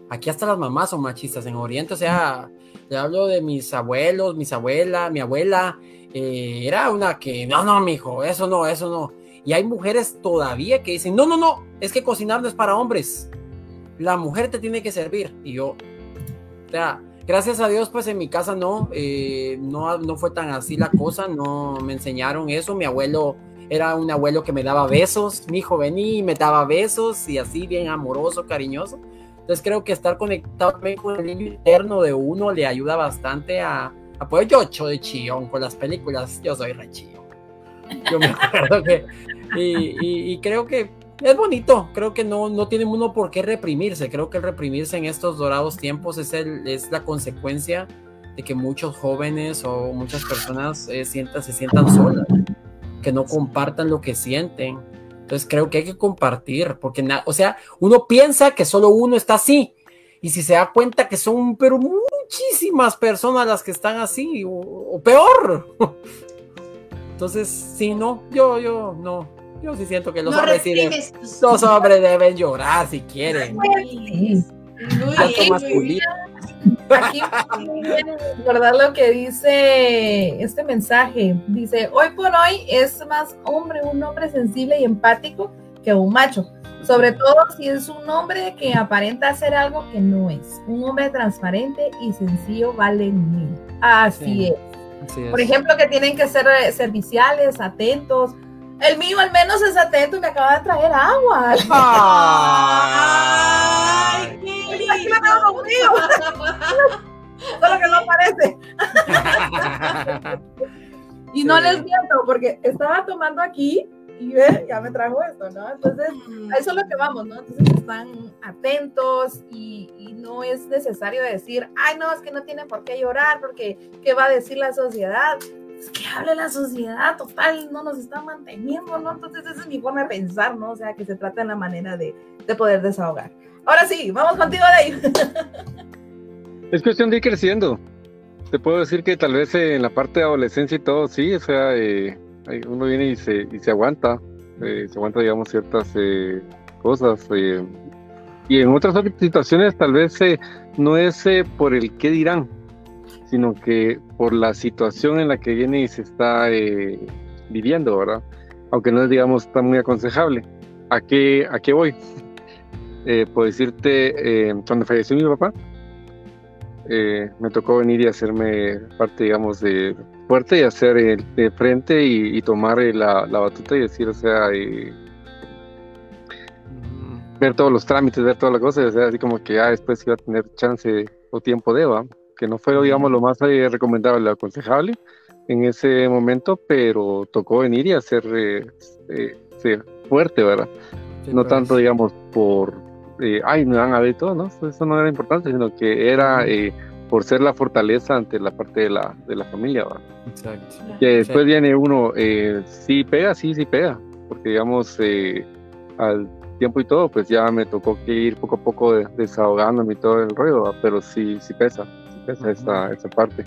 Aquí hasta las mamás son machistas en Oriente, o sea, le hablo de mis abuelos, mis abuelas, mi abuela, eh, era una que, no, no, mijo, eso no, eso no. Y hay mujeres todavía que dicen, no, no, no, es que cocinar no es para hombres la mujer te tiene que servir. Y yo, gracias a Dios, pues en mi casa no, eh, no, no fue tan así la cosa, no me enseñaron eso. Mi abuelo era un abuelo que me daba besos, mi hijo venía y me daba besos y así bien amoroso, cariñoso. Entonces creo que estar conectado también con el niño interno de uno le ayuda bastante a, yo ocho de chillón con las películas, yo soy re chillón. Yo me acuerdo que, y, y- y creo que es bonito, creo que no, no tiene uno por qué reprimirse, creo que el reprimirse en estos dorados tiempos es, el, es la consecuencia de que muchos jóvenes o muchas personas eh, sientan, se sientan solas, que no compartan lo que sienten. Entonces creo que hay que compartir, porque, o sea, uno piensa que solo uno está así, y si se da cuenta que son, pero muchísimas personas las que están así, o, o peor. Entonces, sí, no, yo, yo, no, Yo sí siento que los No hombres sí deben- los hombres deben llorar si quieren. Sí. Masculino. Aquí muy bien recordar lo que dice este mensaje. Dice, hoy por hoy es más hombre, un hombre sensible y empático que un macho. Sobre todo si es un hombre que aparenta hacer algo que no es. Un hombre transparente y sencillo vale mil. Así Sí. es. Por ejemplo, que tienen que ser eh, serviciales, atentos. El mío al menos es atento y me acaba de traer agua. Ay, qué lindo. Solo que no aparece. Y no Sí. les miento, porque estaba tomando aquí y ve, ya me trajo esto, ¿no? Entonces, a eso es lo que vamos, ¿no? Entonces están atentos y no es necesario decir, ay, no, es que no tienen por qué llorar, porque ¿qué va a decir la sociedad? Es que hable la sociedad, total, no nos está manteniendo, ¿no? Entonces, esa es mi forma de pensar, ¿no? O sea, que se trata en la manera de, de poder desahogar. Ahora sí, vamos contigo, Dave. Es cuestión de ir creciendo. Te puedo decir que tal vez eh, en la parte de adolescencia y todo, sí, o sea, eh, uno viene y se, y se aguanta, eh, se aguanta, digamos, ciertas eh, cosas. eh, y en otras situaciones tal vez eh, no es eh, por el qué dirán, sino que por la situación en la que viene y se está eh, viviendo, ¿verdad? Aunque no es, digamos, tan muy aconsejable. ¿A qué, a qué voy? Eh, puedo decirte, cuando falleció mi papá, me tocó venir y hacerme parte, digamos, de fuerte y hacer el de frente y, tomar la, la batuta y decir, o sea, ver todos los trámites, ver todas las cosas, o sea, así como que ya después iba a tener chance o tiempo de, ¿va? que no fue, digamos, lo más eh, recomendable, lo aconsejable en ese momento, pero tocó venir y hacer eh, eh, ser fuerte, ¿verdad? Sí, no pues. tanto, digamos, por, eh, ay, me van a ver todo, ¿no? Eso- no era importante, sino que era eh, por ser la fortaleza ante la parte de la, de la familia, ¿va? Exacto. Que después viene uno, eh, sí pega, sí, sí pega, porque digamos, eh, al tiempo y todo, pues ya me tocó que ir poco a poco de- desahogándome y todo el ¿va? pero sí, sí pesa, sí pesa esa, esa parte.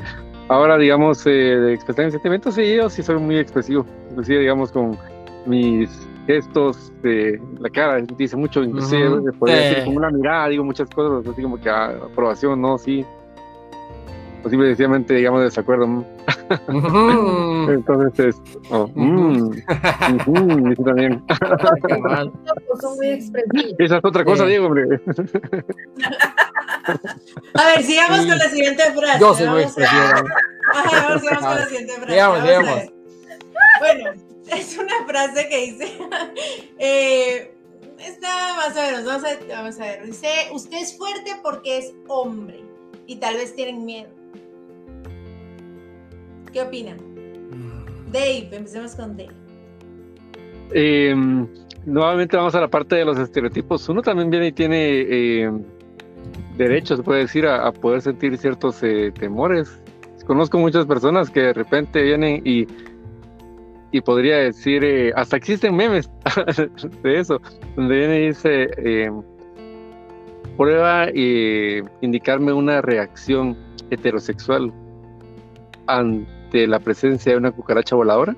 Ahora, digamos, eh, de expresar mis sentimientos, sí, yo sí soy muy expresivo, inclusive, digamos, con mis gestos, de la cara, dice mucho, inclusive, Ujú, se podría sí. decir con una mirada, digo muchas cosas, así como que ah, aprobación, no, sí, y sencillamente, digamos, desacuerdo, mm. Entonces es, oh, mm, tú también. Cabal. Pues son muy expresivos. Esa es otra cosa, Sí. Diego, hombre. A ver, sigamos Sí. con la siguiente frase. Yo soy muy a- expresivo. Ajá, vamos, sigamos con la siguiente frase. Digamos, a digamos. Bueno, es una frase que dice. eh, está más o menos, vamos a, vamos a ver. Dice: Usted es fuerte porque es hombre y tal vez tienen miedo. ¿Qué opinan? Dave, empecemos con Dave. Eh, nuevamente vamos a la parte de los estereotipos. Uno también viene y tiene eh, derecho, se puede decir, a, a poder sentir ciertos eh, temores. Conozco muchas personas que de repente vienen y, y podría decir, eh, hasta existen memes de eso, donde viene y dice, eh, prueba y indicarme una reacción heterosexual ante la presencia de una cucaracha voladora.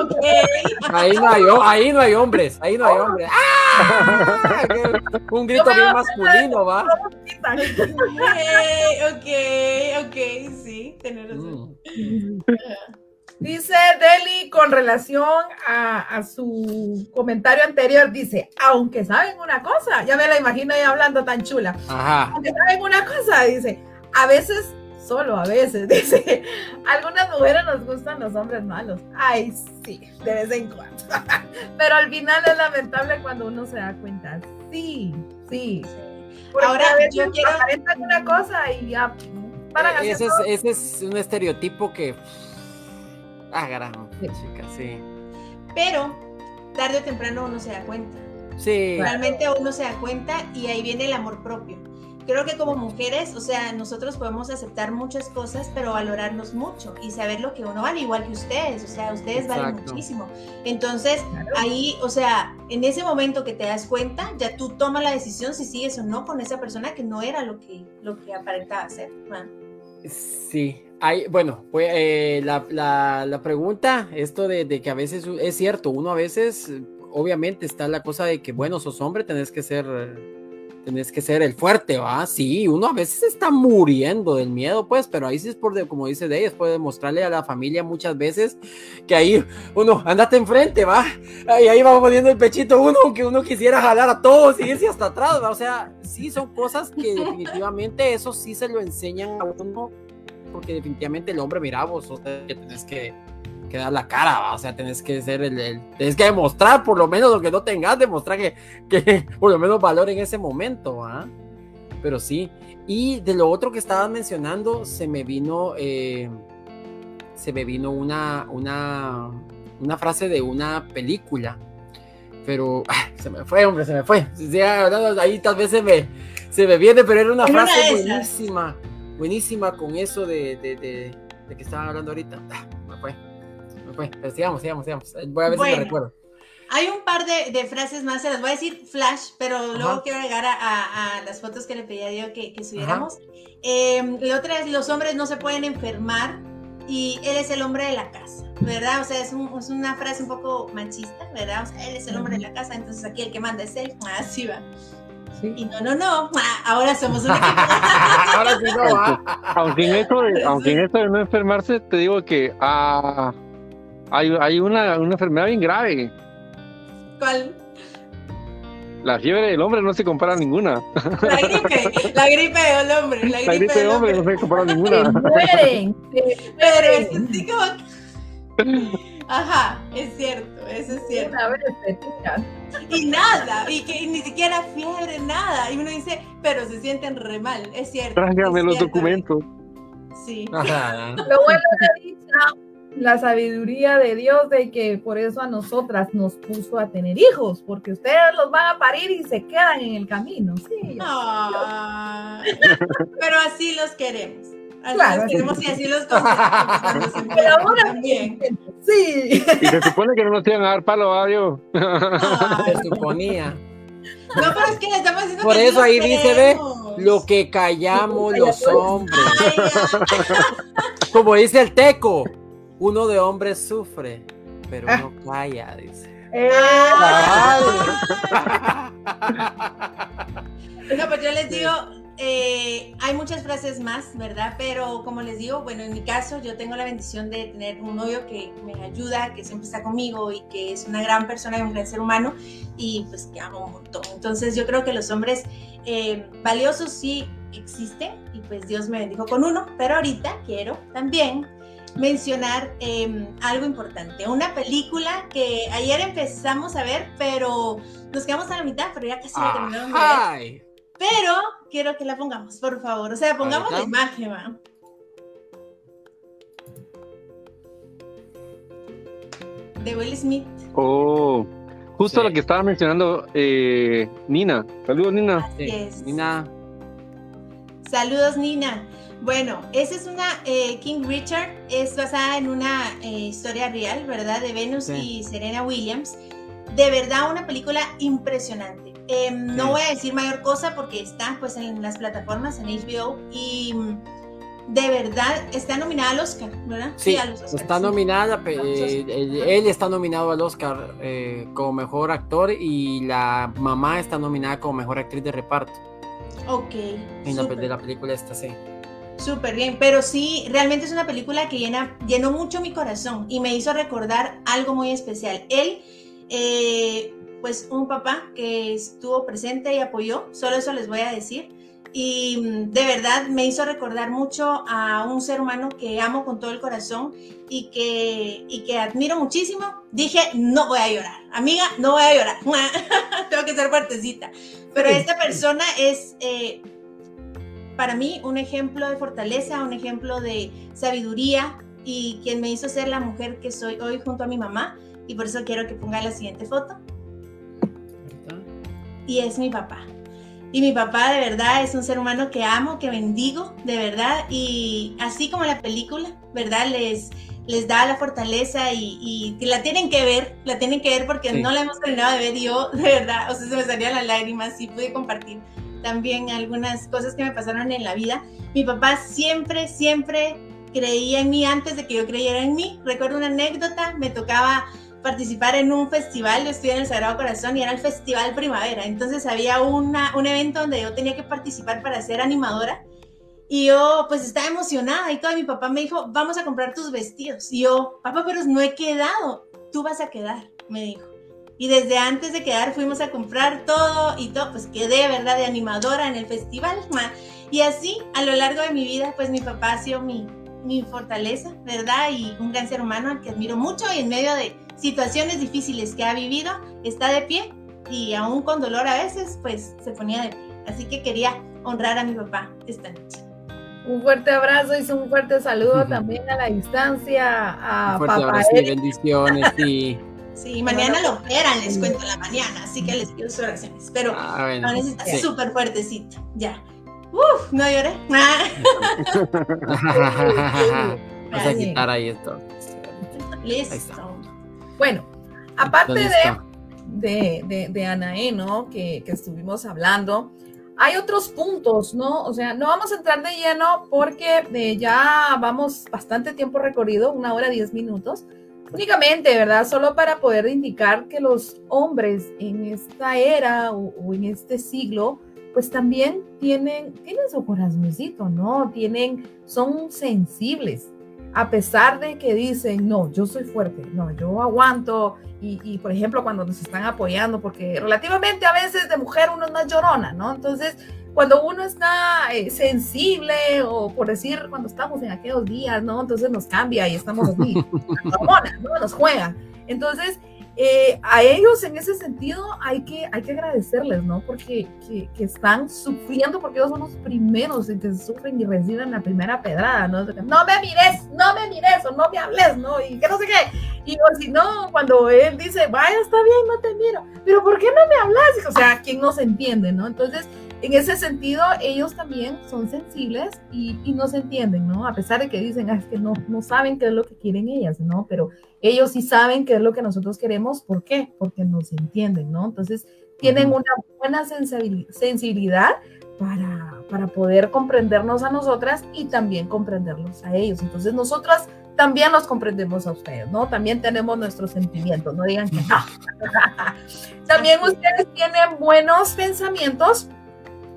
Ok. Ahí no hay, ahí no hay hombres, ahí no hay hombres. ¡Ah! Un grito bien masculino, ¿va? ok, ok, ok, sí, tenés razón. Mm. Dice Deli con relación a, a su comentario anterior, dice, aunque saben una cosa, ya me la imagino ella hablando tan chula, Ajá. aunque saben una cosa, dice, a veces, solo a veces, dice, algunas mujeres nos gustan los hombres malos. Ay, sí, de vez en cuando. Pero al final es lamentable cuando uno se da cuenta. Sí, sí. Porque Ahora, a veces yo quiero- aparentan una cosa y ya paran ese, haciendo es, ese es un estereotipo que. Ah, carajo, Sí. chica, sí. Pero tarde o temprano uno se da cuenta. Sí. Realmente uno se da cuenta y ahí viene el amor propio. Creo que como mujeres, o sea, nosotros podemos aceptar muchas cosas, pero valorarnos mucho y saber lo que uno vale, igual que ustedes, o sea, ustedes valen muchísimo. Entonces, Claro. ahí, o sea, en ese momento que te das cuenta, ya tú tomas la decisión si sigues o no con esa persona que no era lo que, lo que aparentaba ser. Sí. Hay, bueno, pues eh, la, la, la, pregunta, esto de, de, que a veces es cierto, uno a veces, obviamente está la cosa de que, bueno, sos hombre, tenés que ser tenés que ser el fuerte, ¿va? Sí, uno a veces está muriendo del miedo, pues, pero ahí sí es por, como dice de es puede demostrarle a la familia muchas veces que ahí uno, andate enfrente, ¿va? Y ahí va poniendo el pechito uno, que uno quisiera jalar a todos y irse hasta atrás, ¿va? O sea, sí son cosas que definitivamente eso sí se lo enseñan a uno, porque definitivamente el hombre, mira, vos, o sea, que tenés que que dar la cara, o sea, tenés que ser el, el, tenés que demostrar por lo menos lo que no tengas, demostrar que, que por lo menos valor en ese momento, ¿ah? Pero sí, y de lo otro que estabas mencionando, se me vino, eh, se me vino una, una, una frase de una película, pero se me fue, hombre, se me fue. ahí tal vez se me, se me viene, pero era una frase buenísima, buenísima con eso de, de, de, de que estaban hablando ahorita. Ah, me fue. Bueno, pero sigamos, sigamos, sigamos. Voy a ver bueno, si me recuerdo. Hay un par de, de, frases más, se las voy a decir flash, pero luego quiero agregar a, a, a, las fotos que le pedí a Dios que, que subiéramos. Eh, la otra es, los hombres no se pueden enfermar y él es el hombre de la casa, ¿verdad? O sea, es, un, es una frase un poco machista, ¿verdad? O sea, él es el hombre de la casa, entonces aquí el que manda es él. Así va. ¿Sí? Y no, no, no, ahora somos un equipo. ahora sí no, ¿va? aunque, en esto de, aunque en esto de no enfermarse, te digo que... Ah, hay, hay una, una enfermedad bien grave. ¿Cuál? La fiebre del hombre no se compara a ninguna. La gripe, la gripe del hombre. La gripe, la gripe del hombre, no se compara a ninguna. Mueren. Pero es así como. Ajá, es cierto, eso es cierto. Una vez y nada, y que ni siquiera fiebre, nada. Y uno dice, pero se sienten re mal, es cierto. Tráigame los documentos. Sí. Ajá. Lo bueno de dicha la sabiduría de Dios de que por eso a nosotras nos puso a tener hijos, porque ustedes los van a parir y se quedan en el camino. Sí, pero así los queremos. Así claro, los queremos y así los conservamos. Pero ahora también. Sí. Y se supone que no nos iban a dar palo a Dios. Se suponía. No, pero es que le estamos diciendo Por que eso ahí dice, ve, lo que callamos los hombres. Como dice el teco, uno de hombres sufre, pero ah. no calla, dice. Eh. no, pues yo les digo, eh, hay muchas frases más, ¿verdad? Pero como les digo, bueno, en mi caso yo tengo la bendición de tener un novio que me ayuda, que siempre está conmigo y que es una gran persona y un gran ser humano y pues que amo un montón. Entonces yo creo que los hombres eh, valiosos sí existen y pues Dios me bendijo con uno, pero ahorita quiero también mencionar eh, algo importante. Una película que ayer empezamos a ver, pero nos quedamos a la mitad, pero ya casi la terminamos de ver. Pero quiero que la pongamos, por favor. O sea, pongamos la imagen, ¿va? De Will Smith. Oh, justo sí. lo que estaba mencionando eh, Nina. Saludos, Nina. Así es. Nina. Saludos, Nina. Bueno, esa es una eh, King Richard, es basada en una eh, historia real, ¿verdad? De Venus sí. y Serena Williams. De verdad, una película impresionante. Eh, sí. No voy a decir mayor cosa porque está pues en las plataformas, en HBO, y de verdad está nominada al Oscar, ¿verdad? Sí, a los está nominada, eh, él, él, está nominado al Oscar eh, como mejor actor y la mamá está nominada como mejor actriz de reparto. Ok. En la, de la película esta, sí. Súper bien, pero sí, realmente es una película que llena, llenó mucho mi corazón y me hizo recordar algo muy especial. Él, eh, pues un papá que estuvo presente y apoyó, solo eso les voy a decir. Y mm, de verdad me hizo recordar mucho a un ser humano que amo con todo el corazón y que, y que admiro muchísimo. Dije, no voy a llorar, amiga, no voy a llorar, tengo que ser fuertecita. Pero esta persona es... Eh, para mí un ejemplo de fortaleza, un ejemplo de sabiduría y quien me hizo ser la mujer que soy hoy junto a mi mamá. Y por eso quiero que ponga la siguiente foto. Y es mi papá. Y mi papá de verdad es un ser humano que amo, que bendigo, de verdad. Y así como la película, ¿verdad? Les, les da la fortaleza y, y la tienen que ver, la tienen que ver porque sí. no la hemos terminado de ver yo, de verdad. O sea, se me salían las lágrimas y pude compartir también algunas cosas que me pasaron en la vida. Mi papá siempre, siempre creía en mí antes de que yo creyera en mí. Recuerdo una anécdota, me tocaba participar en un festival, yo estoy en el Sagrado Corazón y era el Festival Primavera, entonces había una, un evento donde yo tenía que participar para ser animadora y yo pues estaba emocionada y todo, mi papá me dijo, vamos a comprar tus vestidos. Y yo, papá, pero no he quedado, tú vas a quedar, me dijo. Y desde antes de quedar fuimos a comprar todo y todo, pues quedé, ¿verdad?, de animadora en el festival. Y así, a lo largo de mi vida, pues mi papá ha sido mi, mi fortaleza, ¿verdad? Y un gran ser humano al que admiro mucho y en medio de situaciones difíciles que ha vivido, está de pie y aún con dolor a veces, pues se ponía de pie. Así que quería honrar a mi papá esta noche. Un fuerte abrazo y un fuerte saludo también a la distancia a un fuerte abrazo y bendiciones y Sí, mañana lo operan, les cuento en la mañana, así que les pido sus oraciones. Pero ah, bueno, necesita súper fuertecito, ya. Uf, no lloré. Vas a quitar ahí esto. Listo. Bueno, aparte de, de, de, de Anaé, ¿no? Que, que estuvimos hablando, hay otros puntos, ¿no? O sea, no vamos a entrar de lleno porque eh, ya vamos bastante tiempo recorrido, una hora diez minutos. Únicamente, ¿verdad? Solo para poder indicar que los hombres en esta era o, en este siglo, pues también tienen, tienen su corazoncito, ¿no? Tienen, son sensibles a pesar de que dicen, no, yo soy fuerte, no, yo aguanto, y, por ejemplo cuando nos están apoyando, porque relativamente a veces de mujer uno es más llorona, ¿no? Entonces, cuando uno está eh, sensible, o por decir, cuando estamos en aquellos días, ¿no? Entonces nos cambia y estamos así, ¿no? Nos juegan. Entonces, eh, a ellos en ese sentido hay que, hay que agradecerles, ¿no? Porque que, que, están sufriendo, porque ellos son los primeros en que sufren y reciben la primera pedrada, ¿no? No me mires, no me mires o no me hables, ¿no? Y que no sé qué. Y o si no, cuando él dice, vaya, está bien, no te miro, pero ¿por qué no me hablas? O sea, ¿quién no se entiende, ¿no? Entonces, en ese sentido, ellos también son sensibles y, y no se entienden, ¿no? A pesar de que dicen, ah, es que no, no saben qué es lo que quieren ellas, ¿no? Pero ellos sí saben qué es lo que nosotros queremos. ¿Por qué? Porque nos entienden, ¿no? Entonces, tienen una buena sensibilidad para, para poder comprendernos a nosotras y también comprenderlos a ellos. Entonces, nosotras también los comprendemos a ustedes, ¿no? También tenemos nuestros sentimientos, no digan que no. también ustedes tienen buenos pensamientos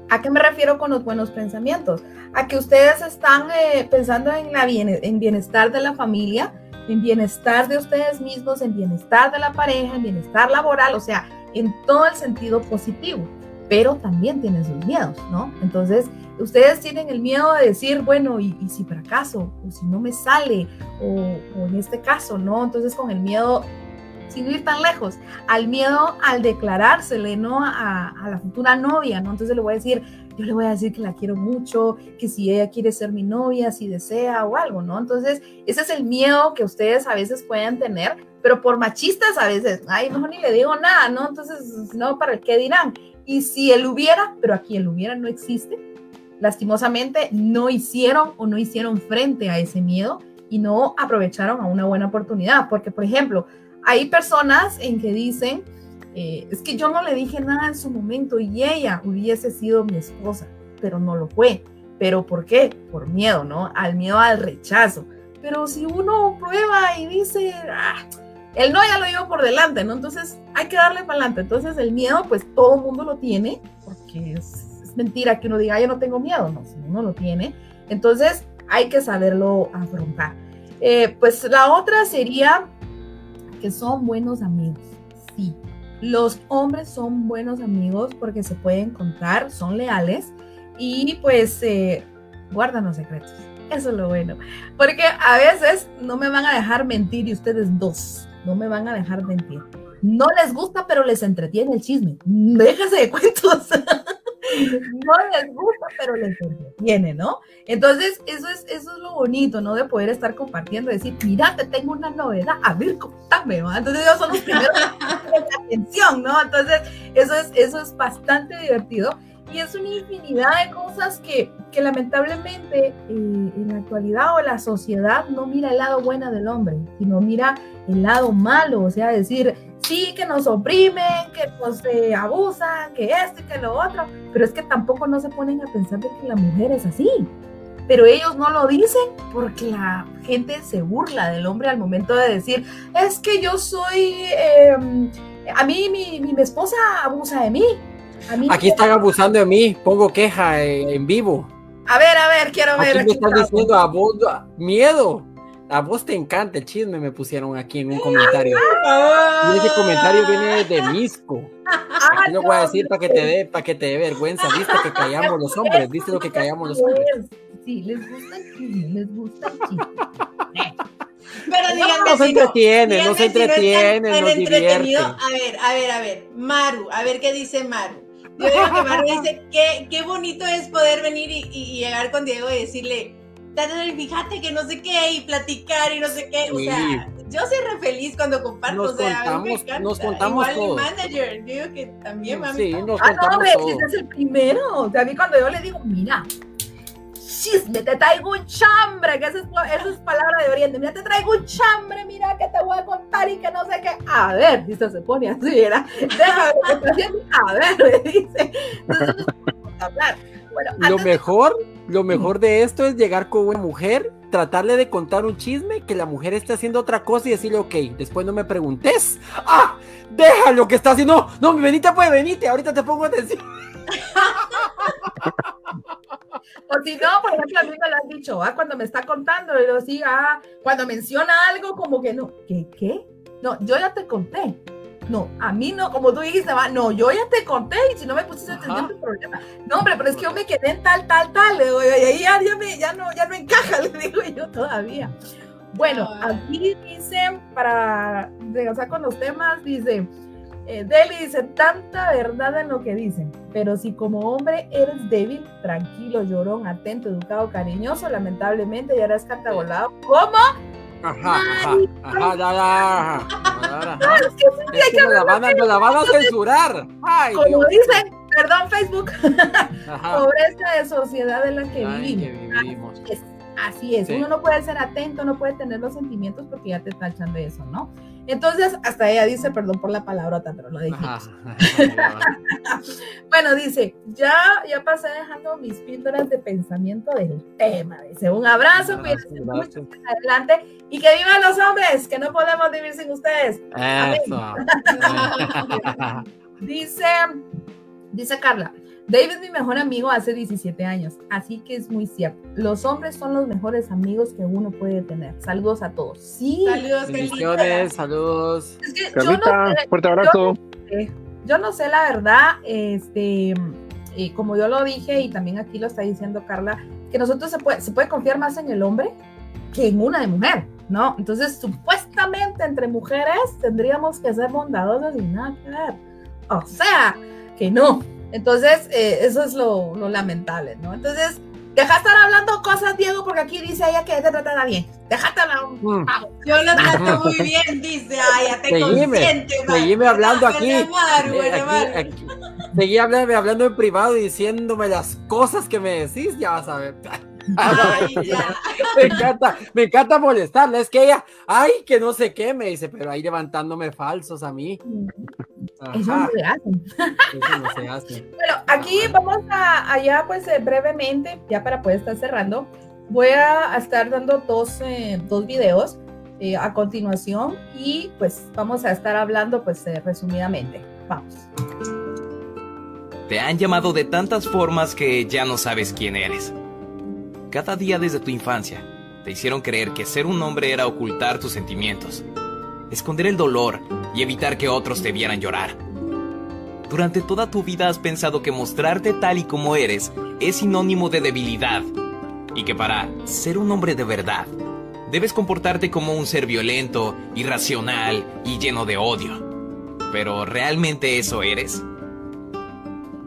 ¿A qué me refiero con los buenos pensamientos? A que ustedes están eh, pensando en, la en bienestar de la familia, en bienestar de ustedes mismos, en bienestar de la pareja, en bienestar laboral, o sea, en todo el sentido positivo, pero también tienen sus miedos, ¿no? Entonces, ustedes tienen el miedo de decir, bueno, ¿y, si fracaso? ¿O si no me sale? O, en este caso, ¿no? Entonces, con el miedo sin ir tan lejos, al miedo al declarársele, ¿no? A, la futura novia, ¿no? Entonces le voy a decir, yo le voy a decir que la quiero mucho, que si ella quiere ser mi novia, si desea o algo, ¿no? Entonces, ese es el miedo que ustedes a veces pueden tener, pero por machistas a veces, ay, mejor ni le digo nada, ¿no? Entonces, no, ¿para qué dirán? Y si él hubiera, pero aquí el hubiera no existe, lastimosamente no hicieron o no hicieron frente a ese miedo y no aprovecharon a una buena oportunidad, porque, por ejemplo, hay personas en que dicen, eh, es que yo no le dije nada en su momento y ella hubiese sido mi esposa, pero no lo fue. ¿Pero por qué? Por miedo, ¿no? Al miedo al rechazo. Pero si uno prueba y dice, ah, el no ya lo llevo por delante, ¿no? Entonces hay que darle para adelante. Entonces el miedo, pues todo el mundo lo tiene, porque es, mentira que uno diga, yo no tengo miedo, no, si uno lo tiene. Entonces hay que saberlo afrontar. Eh, pues la otra sería que son buenos amigos. Sí, los hombres son buenos amigos porque se pueden contar, son leales y pues eh, guardan los secretos. Eso es lo bueno. Porque a veces no me van a dejar mentir y ustedes dos no me van a dejar mentir. No les gusta, pero les entretiene el chisme. Déjese de cuentos. no les gusta, pero les entretiene, ¿no? Entonces, eso es, eso es lo bonito, ¿no? De poder estar compartiendo, decir, mira, te tengo una novedad, a ver, contame, ¿no? Entonces, ellos son los primeros de atención, ¿no? Entonces, eso es, eso es bastante divertido y es una infinidad de cosas que, que lamentablemente eh, en la actualidad o la sociedad no mira el lado bueno del hombre, sino mira el lado malo, o sea, decir, sí, que nos oprimen, que nos eh, abusan, que esto y que lo otro, pero es que tampoco no se ponen a pensar de que la mujer es así. pero ellos no lo dicen porque la gente se burla del hombre al momento de decir, es que yo soy, em, a mí mi, mi, esposa abusa de mí. Aquí están abusando de mí, pongo queja en, vivo. A ver, a ver, quiero ver. Aquí me están diciendo a vos, miedo. A vos te encanta el chisme, me pusieron aquí en un comentario. Y ese comentario viene de Misco. Aquí lo voy a decir para que te dé, para que te dé vergüenza. Viste que callamos los hombres, viste lo que callamos los hombres. Sí, les gusta el chisme, les gusta el chisme. Pero díganme no se entretiene, no se entretiene, no divierte. A ver, a ver, a ver, Maru, a ver qué dice Maru. Yo digo que Maru dice, qué, qué bonito es poder venir y, y llegar con Diego y decirle, fíjate que no sé qué, y platicar y no sé qué. O sea, yo soy re feliz cuando comparto. Nos o sea, contamos, nos contamos Igual todo. mi manager, digo que también, mami. Sí, nos ah, contamos no, hombre, todo. ese es el primero. O sea, a mí cuando yo le digo, mira, chisme, te traigo un chambre, que esa es, esa es palabra de Oriente. Mira, te traigo un chambre, mira, que te voy a contar y que no sé qué. A ver, dice, se pone así, ¿verdad? Déjame. A ver, me dice. Entonces, no hablar. Bueno, Lo antes de- mejor, lo mejor de esto es llegar con una mujer, tratarle de contar un chisme, que la mujer esté haciendo otra cosa y decirle, ok, después no me preguntes. ¡Ah! Deja lo que está haciendo. No, no, venite, pues, venite, ahorita te pongo atención. O si no, por ejemplo, a mí me lo han dicho, ah, cuando me está contando, y yo sí, ah, cuando menciona algo como que no, ¿qué, qué? No, yo ya te conté. No, a mí no, como tú dijiste, va, no, yo ya te conté y si no me pusiste atención, tu problema. No, hombre, pero es que yo me quedé en tal, tal, tal, le digo, y ahí ya, ya, me- ya no, ya no encaja, le digo yo todavía. Bueno, Ah. aquí dice, para regresar con los temas, dice, eh, Deli dice, tanta verdad en lo que dicen, pero si como hombre eres débil, tranquilo, llorón, atento, educado, cariñoso, lamentablemente ya eres catagolado como... Ajá, ajá, ajá, ya, ya, ajá. Es que sí, Es que la van a, me la van a censurar. Ay, como Dios. dicen, perdón Facebook, Ajá. pobreza de sociedad en la que Ay, que vivimos. Es- así es, Sí. uno no puede ser atento, no puede tener los sentimientos porque ya te tachan de eso, ¿no? Entonces, hasta ella dice, perdón por la palabrota, pero lo dijimos. Bueno, dice, ya, ya pasé dejando mis píldoras de pensamiento del tema. Dice, un abrazo, cuídense Gracias, mucho, gracias. adelante y que vivan los hombres, que no podemos vivir sin ustedes. Eso. Dice, dice Carla, David es mi mejor amigo hace 17 años, así que es muy cierto. Los hombres son los mejores amigos que uno puede tener. Saludos a todos. Sí, Saludos, Bendiciones, Carlita. saludos. es que yo no Carlita, sé- fuerte abrazo. Eh, yo no sé la verdad, este, eh, como yo lo dije y también aquí lo está diciendo Carla, que nosotros se puede, se puede confiar más en el hombre que en una de mujer, ¿no? Entonces, supuestamente entre mujeres tendríamos que ser bondadosas y nada que ver. O sea, que no. Entonces, eh, eso es lo, lo lamentable, ¿no? Entonces, deja de estar hablando cosas, Diego, porque aquí dice ella que te trata bien. Déjate hablar un Mm. Yo lo trato muy bien, dice. Ay, ya te Seguime, seguime hablando ¿Verdad, aquí. Seguí hablando, hablando en privado y diciéndome las cosas que me decís, ya vas a ver. Ay. Me encanta, me encanta molestarla. Es que ella, ay, que no sé qué, me dice, pero ahí levantándome falsos a mí. Eso Ajá, no se hace. eso no se hace. Bueno, aquí vamos a allá pues eh, brevemente, ya para poder estar cerrando, voy a, a estar dando dos, eh, dos videos eh, a continuación y pues vamos a estar hablando pues eh, resumidamente. Vamos. Te han llamado de tantas formas que ya no sabes quién eres. Cada día desde tu infancia te hicieron creer que ser un hombre era ocultar tus sentimientos, esconder el dolor y evitar que otros te vieran llorar. Durante toda tu vida has pensado que mostrarte tal y como eres es sinónimo de debilidad y que para ser un hombre de verdad debes comportarte como un ser violento, irracional y lleno de odio. Pero ¿realmente eso eres?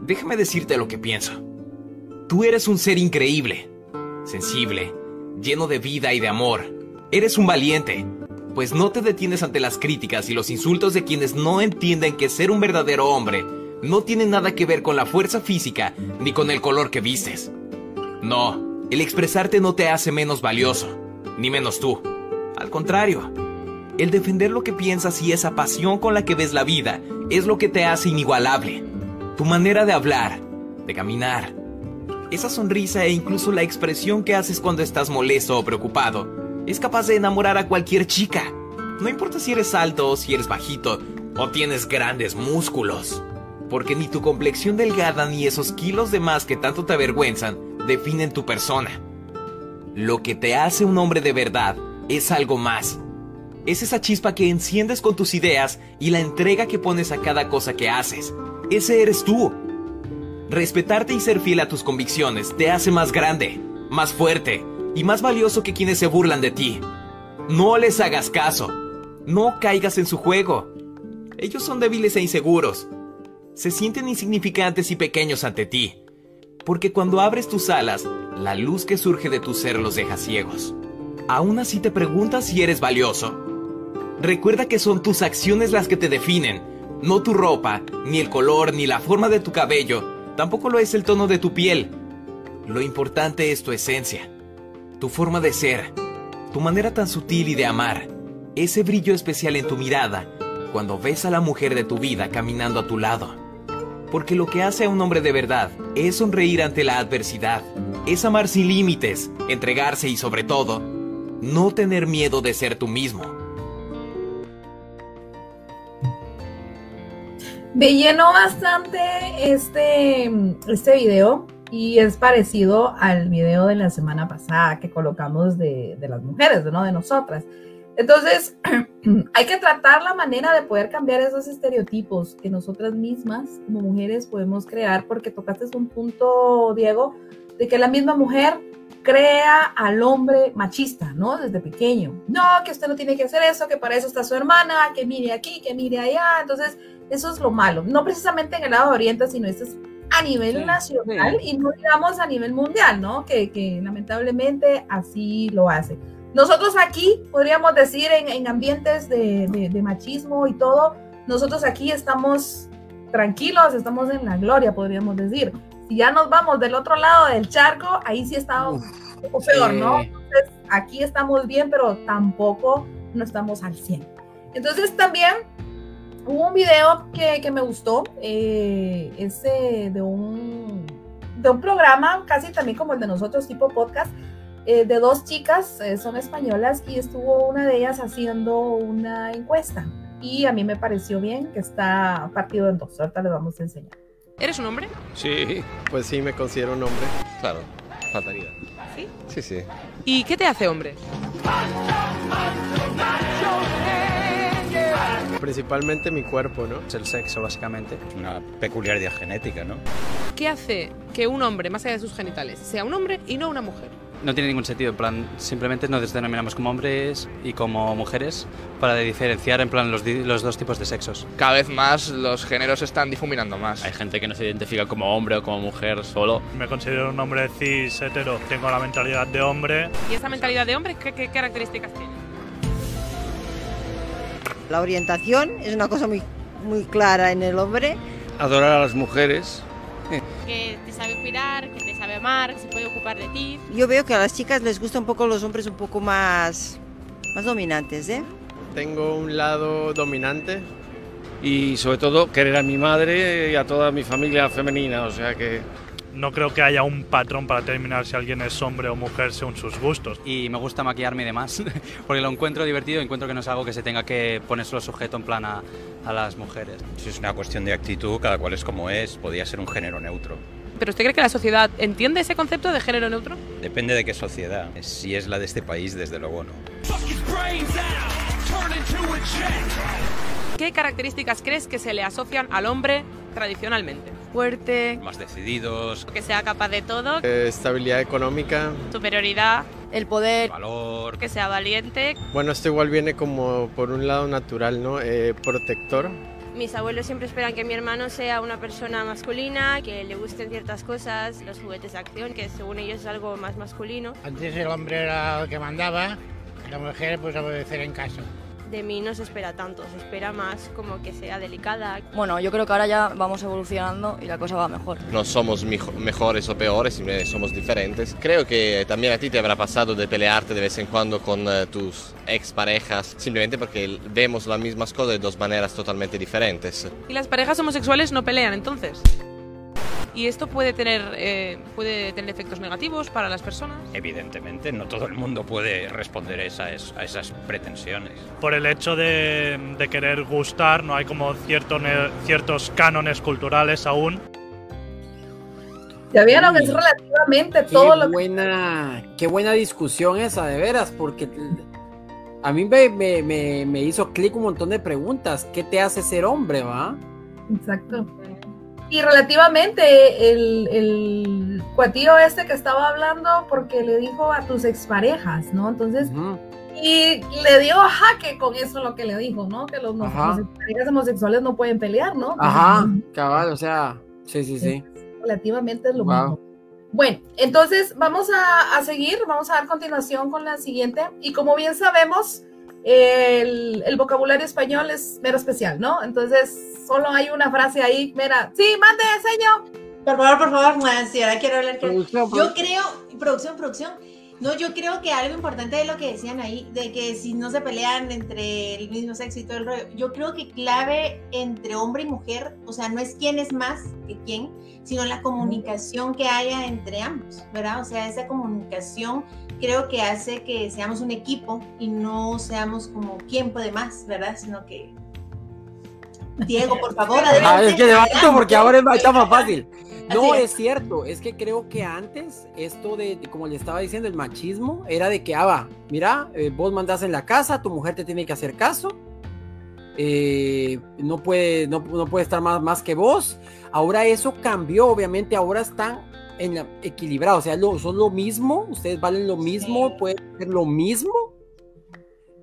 Déjame decirte lo que pienso. Tú eres un ser increíble, sensible, lleno de vida y de amor. Eres un valiente, pues no te detienes ante las críticas y los insultos de quienes no entienden que ser un verdadero hombre no tiene nada que ver con la fuerza física ni con el color que vistes. No, el expresarte no te hace menos valioso, ni menos tú. Al contrario, el defender lo que piensas y esa pasión con la que ves la vida es lo que te hace inigualable. Tu manera de hablar, de caminar, esa sonrisa e incluso la expresión que haces cuando estás molesto o preocupado es capaz de enamorar a cualquier chica. No importa si eres alto si eres bajito o tienes grandes músculos. Porque ni tu complexión delgada ni esos kilos de más que tanto te avergüenzan definen tu persona. Lo que te hace un hombre de verdad es algo más. Es esa chispa que enciendes con tus ideas y la entrega que pones a cada cosa que haces. Ese eres tú. Respetarte y ser fiel a tus convicciones te hace más grande, más fuerte y más valioso que quienes se burlan de ti. No les hagas caso. No caigas en su juego. Ellos son débiles e inseguros. Se sienten insignificantes y pequeños ante ti. Porque cuando abres tus alas, la luz que surge de tu ser los deja ciegos. Aún así te preguntas si eres valioso. Recuerda que son tus acciones las que te definen, no tu ropa, ni el color, ni la forma de tu cabello, tampoco lo es el tono de tu piel. Lo importante es tu esencia, tu forma de ser, tu manera tan sutil y de amar, ese brillo especial en tu mirada cuando ves a la mujer de tu vida caminando a tu lado. Porque lo que hace a un hombre de verdad es sonreír ante la adversidad, es amar sin límites, entregarse y sobre todo, no tener miedo de ser tú mismo. Me llenó bastante este, este video y es parecido al video de la semana pasada que colocamos de, de las mujeres, ¿no? De nosotras. Entonces, hay que tratar la manera de poder cambiar esos estereotipos que nosotras mismas como mujeres podemos crear, porque tocaste un punto, Diego, de que la misma mujer crea al hombre machista, ¿no? Desde pequeño. No, que usted no tiene que hacer eso, que para eso está su hermana, que mire aquí, que mire allá. Entonces, eso es lo malo. No precisamente en el lado de Oriente, sino esto es a nivel nacional y no digamos a nivel mundial, ¿no? Que, que, lamentablemente así lo hace. Nosotros aquí, podríamos decir, en, en ambientes de, de, de, machismo y todo, nosotros aquí estamos tranquilos, estamos en la gloria, podríamos decir. Si ya nos vamos del otro lado del charco, ahí sí está un poco peor, ¿no? Entonces, aquí estamos bien, pero tampoco no estamos al 100. Entonces, también hubo un video que, que me gustó, eh, ese de un, de un programa, casi también como el de nosotros, tipo podcast, eh, de dos chicas, eh, son españolas, y estuvo una de ellas haciendo una encuesta. Y a mí me pareció bien que está partido en dos. Ahorita les vamos a enseñar. ¿Eres un hombre? Sí, pues sí, me considero un hombre. Claro, faltaría. ¿Sí? Sí, sí. ¿Y qué te hace hombre? Principalmente mi cuerpo, ¿no? Es el sexo, básicamente. Una peculiaridad genética, ¿no? ¿Qué hace que un hombre, más allá de sus genitales, sea un hombre y no una mujer? No tiene ningún sentido, en plan, simplemente nos denominamos como hombres y como mujeres para diferenciar, en plan, los, los dos tipos de sexos. Cada vez más los géneros se están difuminando más. Hay gente que no se identifica como hombre o como mujer solo. Me considero un hombre cis, hetero, tengo la mentalidad de hombre. ¿Y esa mentalidad de hombre qué, qué características tiene? La orientación es una cosa muy, muy clara en el hombre. Adorar a las mujeres. Que te sabe cuidar, que te sabe amar, que se puede ocupar de ti. Yo veo que a las chicas les gusta un poco los hombres un poco más, más dominantes, ¿eh? Tengo un lado dominante. Y sobre todo querer a mi madre y a toda mi familia femenina, o sea que... No creo que haya un patrón para determinar si alguien es hombre o mujer según sus gustos. Y me gusta maquillarme y demás, porque lo encuentro divertido, encuentro que no es algo que se tenga que poner solo sujeto en plan a, a las mujeres. Si es una cuestión de actitud, cada cual es como es, podría ser un género neutro. ¿Pero usted cree que la sociedad entiende ese concepto de género neutro? Depende de qué sociedad. Si es la de este país, desde luego no. ¿Qué características crees que se le asocian al hombre tradicionalmente? Fuerte, Más decididos, que sea capaz de todo, Eh, estabilidad económica. superioridad, el poder, valor. que sea valiente. Bueno, esto igual viene como por un lado natural, ¿no? Eh, protector. Mis abuelos siempre esperan que mi hermano sea una persona masculina, que le gusten ciertas cosas, los juguetes de acción, que según ellos es algo más masculino. Antes el hombre era el que mandaba, la mujer pues obedecer en casa. De mí no se espera tanto, se espera más como que sea delicada. Bueno, yo creo que ahora ya vamos evolucionando y la cosa va mejor. No somos mejores o peores, simplemente somos diferentes. Creo que también a ti te habrá pasado de pelearte de vez en cuando con uh, tus exparejas, simplemente porque vemos las mismas cosas de dos maneras totalmente diferentes. ¿Y las parejas homosexuales no pelean entonces? ¿Y esto puede tener, eh, puede tener efectos negativos para las personas? Evidentemente, no todo el mundo puede responder a esas, a esas pretensiones. Por el hecho de, de querer gustar, no hay como cierto ciertos cánones culturales aún. Ya vieron, es relativamente Qué todo lo que... buena, qué buena discusión esa, de veras, porque a mí me, me, me, me hizo clic un montón de preguntas. ¿Qué te hace ser hombre, va? Exacto. Y relativamente el, el cuatillo este que estaba hablando, porque le dijo a tus exparejas, ¿no? Entonces, y le dio jaque con eso lo que le dijo, ¿no? Que los, los parejas homosexuales no pueden pelear, ¿no? Ajá, cabal, o sea, sí, sí, sí. Relativamente es lo Wow. mismo. Bueno, entonces vamos a, a seguir, vamos a dar continuación con la siguiente. Y como bien sabemos, el, el vocabulario español es mero especial, ¿no? Entonces, solo hay una frase ahí, mira, sí, mande, señor. Por favor, por favor, sí, ahora quiero hablar. Yo creo, producción, producción. No, yo creo que algo importante de lo que decían ahí, de que si no se pelean entre el mismo sexo y todo el rollo, yo creo que clave entre hombre y mujer, o sea, no es quién es más que quién, sino la comunicación que haya entre ambos, ¿verdad? O sea, esa comunicación creo que hace que seamos un equipo y no seamos como quién puede más, ¿verdad? Sino que... Diego, por favor, Ah, adelante. es que levanto porque ahora es más, está más fácil. No, es cierto, es que creo que antes esto de, de- como le estaba diciendo, el machismo era de que, ah, va, mira, eh, vos mandás en la casa, tu mujer te tiene que hacer caso, eh, no, puede, no, no puede estar más, más que vos. Ahora eso cambió, obviamente, ahora están en la- equilibrados, o sea, lo- son lo mismo, ustedes valen lo mismo, pueden ser lo mismo.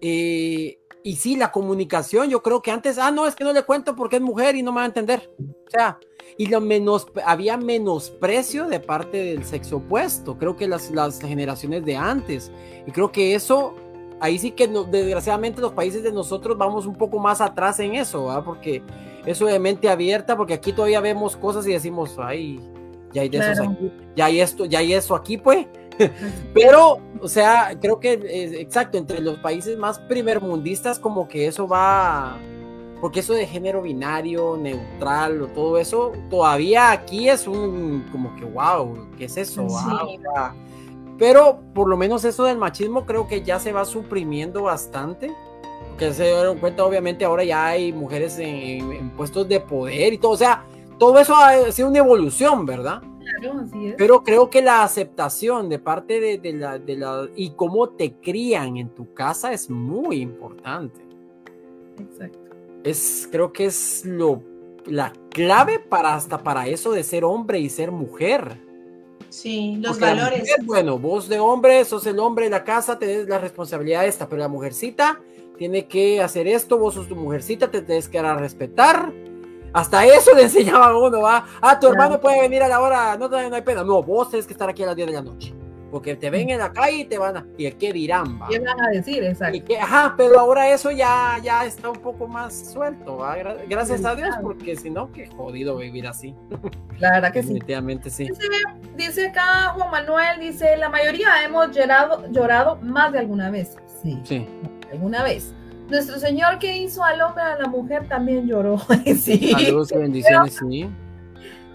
Eh, y sí, la comunicación, yo creo que antes, ah, no, es que no le cuento porque es mujer y no me va a entender. O sea, y lo menos, había menosprecio de parte del sexo opuesto, creo que las, las generaciones de antes. Y creo que eso, ahí sí que no- desgraciadamente los países de nosotros vamos un poco más atrás en eso, ¿verdad? Porque eso de mente abierta, porque aquí todavía vemos cosas y decimos, ay, ya hay de esos Claro. aquí, ya hay esto, ya hay eso aquí, pues. Pero, o sea, creo que eh, exacto, entre los países más primermundistas, como que eso va, porque eso de género binario, neutral, o todo eso, todavía aquí es un, como que, wow, ¿qué es eso? Sí. Sea, pero por lo menos eso del machismo creo que ya se va suprimiendo bastante. Que se dieron cuenta, obviamente, ahora ya hay mujeres en- en puestos de poder y todo. O sea, todo eso ha sido una evolución, ¿verdad? Claro, así es. Pero creo que la aceptación de parte de, de la, de la y cómo te crían en tu casa es muy importante. Exacto. Es, creo que es lo, la clave para hasta para eso de ser hombre y ser mujer. Sí, los Porque valores. mujer, bueno, vos de hombre, sos el hombre de la casa, tenés la responsabilidad esta, pero la mujercita tiene que hacer esto, vos sos tu mujercita, te tienes que dar a respetar. Hasta eso le enseñaban a uno, va. Ah, tu hermano puede venir a la hora, no, no hay pena. No, vos tenés que estar aquí a las 10 de la noche. Porque te ven en la calle y te van a. ¿Y qué dirán, va? ¿Qué van a decir? Exacto. Que- ajá, pero ahora eso ya, ya está un poco más suelto, ¿va? Gra- Gracias a Dios, porque si no, qué jodido vivir así. La verdad que sí. Definitivamente sí. Dice, dice acá Juan Manuel, dice, la mayoría hemos llorado, llorado más de alguna vez. Sí, Sí. alguna vez. Nuestro Señor que hizo al hombre a la mujer también lloró. sí. Saludos y bendiciones, sí.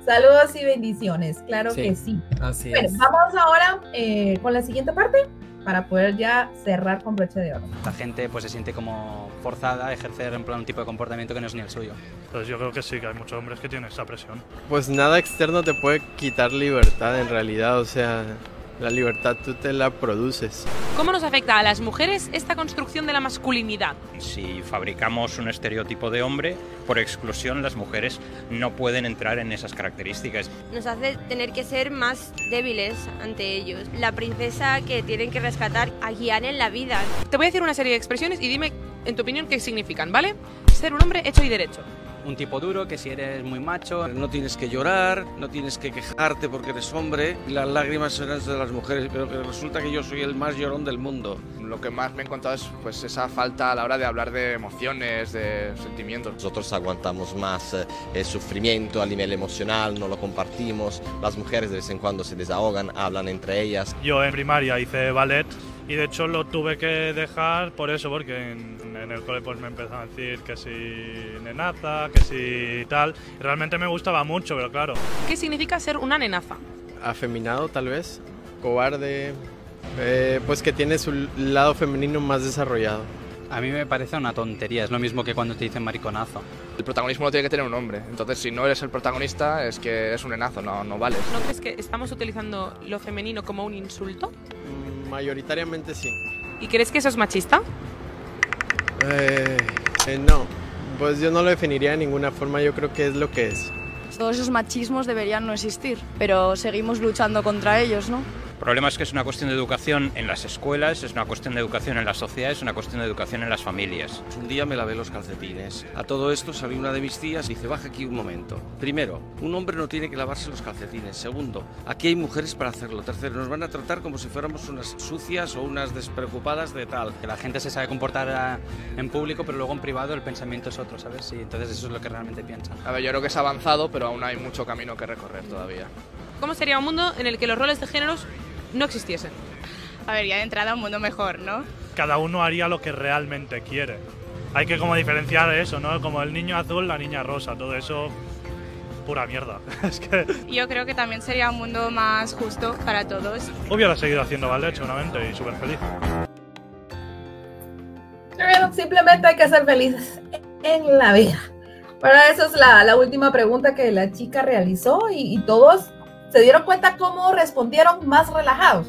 Saludos y bendiciones, claro Sí, que sí. Así Bueno, es. vamos ahora eh, con la siguiente parte para poder ya cerrar con broche de oro. La gente pues se siente como forzada a ejercer en plan un tipo de comportamiento que no es ni el suyo. Pues yo creo que sí, que hay muchos hombres que tienen esa presión. Pues nada externo te puede quitar libertad en realidad, o sea, la libertad tú te la produces. ¿Cómo nos afecta a las mujeres esta construcción de la masculinidad? Si fabricamos un estereotipo de hombre, por exclusión las mujeres no pueden entrar en esas características. Nos hace tener que ser más débiles ante ellos. La princesa que tienen que rescatar a guiar en la vida. Te voy a decir una serie de expresiones y dime, en tu opinión, qué significan, ¿vale? Ser un hombre hecho y derecho. Un tipo duro que si eres muy macho... No tienes que llorar, no tienes que quejarte porque eres hombre. Las lágrimas serán de las mujeres, pero que resulta que yo soy el más llorón del mundo. Lo que más me he encontrado es pues esa falta a la hora de hablar de emociones, de sentimientos. Nosotros aguantamos más eh, el sufrimiento a nivel emocional, no lo compartimos. Las mujeres de vez en cuando se desahogan, hablan entre ellas. Yo en primaria hice ballet Y de hecho lo tuve que dejar por eso, porque en, en el cole pues me empezaron a decir que si nenaza, que si tal. Y realmente me gustaba mucho, pero claro. ¿Qué significa ser una nenaza? Afeminado tal vez, cobarde, eh, pues que tiene su lado femenino más desarrollado. A mí me parece una tontería, es lo mismo que cuando te dicen mariconazo. El protagonismo lo tiene que tener un hombre. Entonces, si no eres el protagonista, es que eres un enazo, no, no vales. ¿No crees que estamos utilizando lo femenino como un insulto? Mayoritariamente sí. ¿Y crees que eso es machista? Eh, eh, no, pues yo no lo definiría de ninguna forma, yo creo que es lo que es. Todos esos machismos deberían no existir, pero seguimos luchando contra ellos, ¿no? El problema es que es una cuestión de educación en las escuelas, es una cuestión de educación en la sociedad, es una cuestión de educación en las familias. Un día me lavé los calcetines. A todo esto salió una de mis tías y dice, baja aquí un momento. Primero, un hombre no tiene que lavarse los calcetines. Segundo, aquí hay mujeres para hacerlo. Tercero, nos van a tratar como si fuéramos unas sucias o unas despreocupadas de tal. Que la gente se sabe comportar ah, en público, pero luego en privado el pensamiento es otro, ¿sabes? Y entonces eso es lo que realmente piensan. A ver, yo creo que es avanzado, pero aún hay mucho camino que recorrer todavía. ¿Cómo sería un mundo en el que los roles de géneros no existiesen? A ver, ya de entrada un mundo mejor, ¿no? Cada uno haría lo que realmente quiere. Hay que como diferenciar eso, ¿no? Como el niño azul, la niña rosa, todo eso pura mierda. es que Yo creo que también sería un mundo más justo para todos. hubiera seguido haciendo ballet seguramente y súper feliz. Simplemente hay que ser felices en la vida. Para eso es la, la última pregunta que la chica realizó y, y todos se dieron cuenta cómo respondieron más relajados.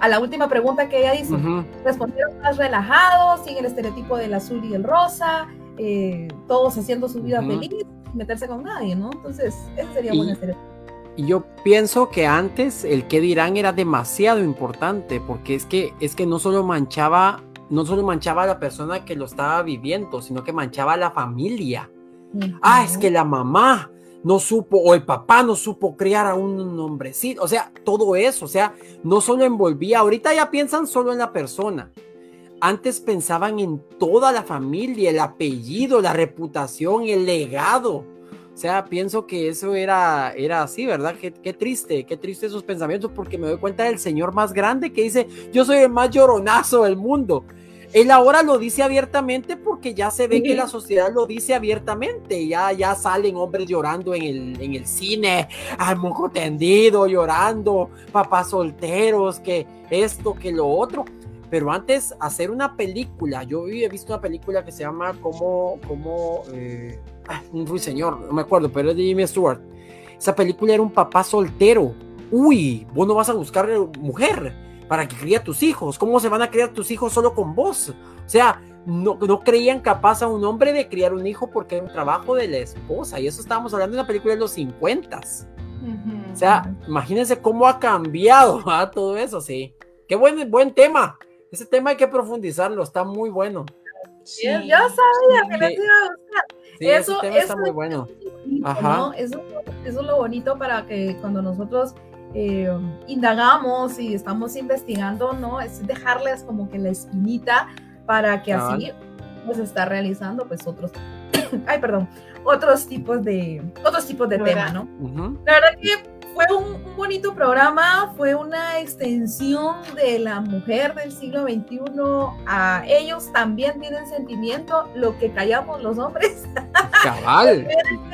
A la última pregunta que ella hizo, Ujú. respondieron más relajados, sin el estereotipo del azul y el rosa, eh, todos haciendo su vida Ujú. feliz, sin meterse con nadie, ¿no? Entonces, ese sería Y- buen estereotipo. Y yo pienso que antes el que dirán era demasiado importante, porque es que, es que no solo manchaba, no solo manchaba a la persona que lo estaba viviendo, sino que manchaba a la familia. Ah, es que la mamá no supo, o el papá no supo criar a un hombrecito, o sea, todo eso, o sea, no solo envolvía, ahorita ya piensan solo en la persona. Antes pensaban en toda la familia, el apellido, la reputación, el legado. O sea, pienso que eso era, era así, ¿verdad? Qué, qué triste, qué triste esos pensamientos, porque me doy cuenta del señor más grande que dice, yo soy el más lloronazo del mundo. Él ahora lo dice abiertamente porque ya se ve que la sociedad lo dice abiertamente. Ya, ya salen hombres llorando en el, en el cine, al moco tendido, llorando, papás solteros, que esto, que lo otro. Pero antes, hacer una película, yo he visto una película que se llama como, como, eh, ah, un ruiseñor, no me acuerdo, pero es de Jimmy Stewart. Esa película era un papá soltero. Uy, vos no vas a buscar mujer para que críe a tus hijos. ¿Cómo se van a criar tus hijos solo con vos? O sea, no, no creían capaz a un hombre de criar un hijo porque era un trabajo de la esposa. Y eso estábamos hablando de una película de los 50. O sea, imagínense cómo ha cambiado ¿ah? todo eso, sí. Qué buen, buen tema. Ese tema hay que profundizarlo, está muy bueno. Yo sabía que les Sí. iba a gustar. Sí, ese eso, tema está eso muy es bueno. bonito, Ajá. ¿no? Eso, eso es lo bonito para que cuando nosotros eh, indagamos y estamos investigando, ¿no? Es dejarles como que la espinita para que así pues está realizando pues otros, ay perdón, otros tipos de, otros tipos de tema, ¿no? La verdad que fue un, un bonito programa, fue una extensión de la mujer del siglo XXI. A ellos también tienen sentimiento, lo que callamos los hombres. Cabal.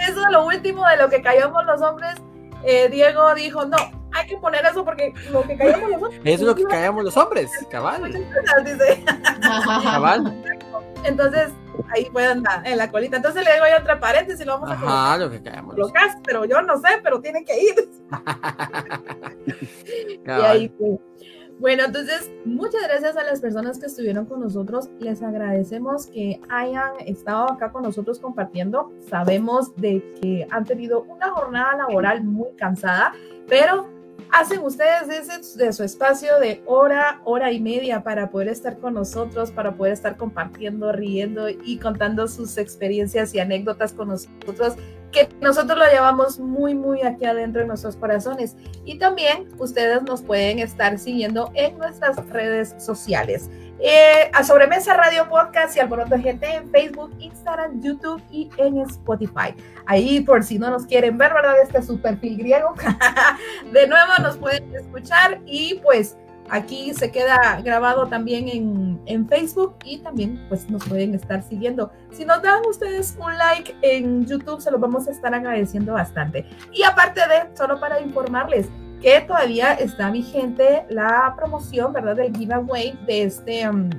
Eso es lo último de lo que callamos los hombres. Eh, Diego dijo, no, hay que poner eso porque lo que callamos los hombres. Es lo que callamos los hombres, cabal. Cabal. Entonces, ahí pueden dar en la colita. Entonces le digo yo otra paréntesis, lo vamos a Ajá, lo que callamos los colocar, pero yo no sé, pero tienen que ir. Y ahí fue. Bueno, entonces, muchas gracias a las personas que estuvieron con nosotros. Les agradecemos que hayan estado acá con nosotros compartiendo. Sabemos de que han tenido una jornada laboral muy cansada, pero hacen ustedes de, su espacio de hora, hora y media para poder estar con nosotros, para poder estar compartiendo, riendo y contando sus experiencias y anécdotas con nosotros, que nosotros lo llevamos muy, muy aquí adentro en nuestros corazones. Y también ustedes nos pueden estar siguiendo en nuestras redes sociales. Eh, a Sobremesa Radio Podcast y Alboroto GT en Facebook, Instagram, YouTube y en Spotify. Ahí por si no nos quieren ver, ¿verdad? Este es su perfil griego. De nuevo nos pueden escuchar y pues aquí se queda grabado también en, en, Facebook y también pues nos pueden estar siguiendo. Si nos dan ustedes un like en YouTube, se los vamos a estar agradeciendo bastante. Y aparte de, solo para informarles que todavía está vigente la promoción, ¿verdad? Del giveaway de este... Um,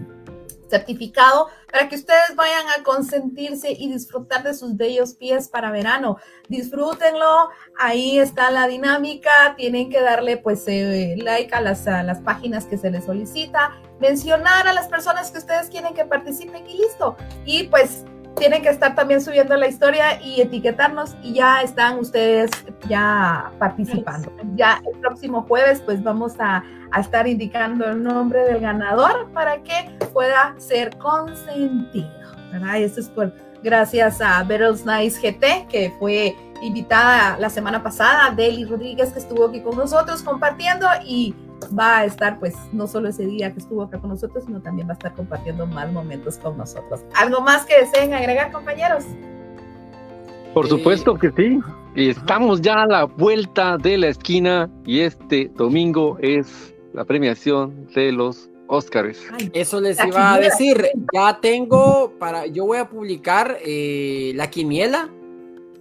certificado para que ustedes vayan a consentirse y disfrutar de sus bellos pies para verano. Disfrútenlo, ahí está la dinámica, tienen que darle pues eh, like a las, a las páginas que se les solicita, mencionar a las personas que ustedes quieren que participen y listo. Y pues tienen que estar también subiendo la historia y etiquetarnos y ya están ustedes ya participando. Ya el próximo jueves pues vamos a, estar indicando el nombre del ganador para que pueda ser consentido. ¿verdad? Y esto es por gracias a Battles Nice GT que fue invitada la semana pasada, Deli Rodríguez que estuvo aquí con nosotros compartiendo y va a estar pues no solo ese día que estuvo acá con nosotros, sino también va a estar compartiendo más momentos con nosotros. ¿Algo más que deseen agregar, compañeros? Por supuesto que sí. Estamos ya a la vuelta de la esquina y este domingo es la premiación de los Óscares. Eso les iba a decir. Ya tengo para, yo voy a publicar eh, la quiniela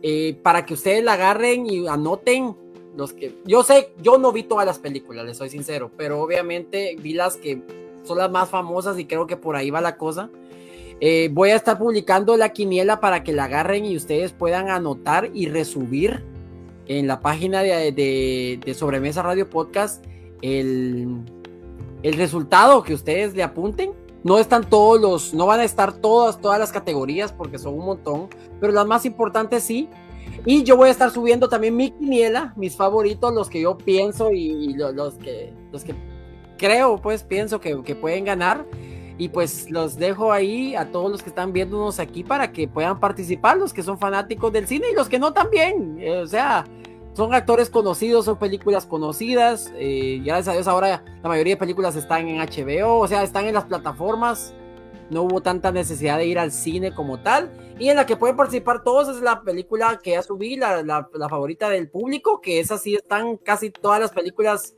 eh, para que ustedes la agarren y anoten los que yo sé, yo no vi todas las películas, les soy sincero, pero obviamente vi las que son las más famosas y creo que por ahí va la cosa. Eh, voy a estar publicando la quiniela para que la agarren y ustedes puedan anotar y resubir en la página de, de, Sobremesa Radio Podcast el, el resultado que ustedes le apunten. No están todos los, no van a estar todas, todas las categorías porque son un montón, pero las más importantes sí. Y yo voy a estar subiendo también mi quiniela, mis favoritos, los que yo pienso y, los, que, los que creo, pues pienso que, pueden ganar. Y pues los dejo ahí a todos los que están viéndonos aquí para que puedan participar, los que son fanáticos del cine y los que no también. Eh, o sea, son actores conocidos, son películas conocidas. Eh, gracias a Dios ahora la mayoría de películas están en HBO, o sea, están en las plataformas no hubo tanta necesidad de ir al cine como tal. Y en la que pueden participar todos es la película que ya subí, la, la, favorita del público, que es así, están casi todas las películas.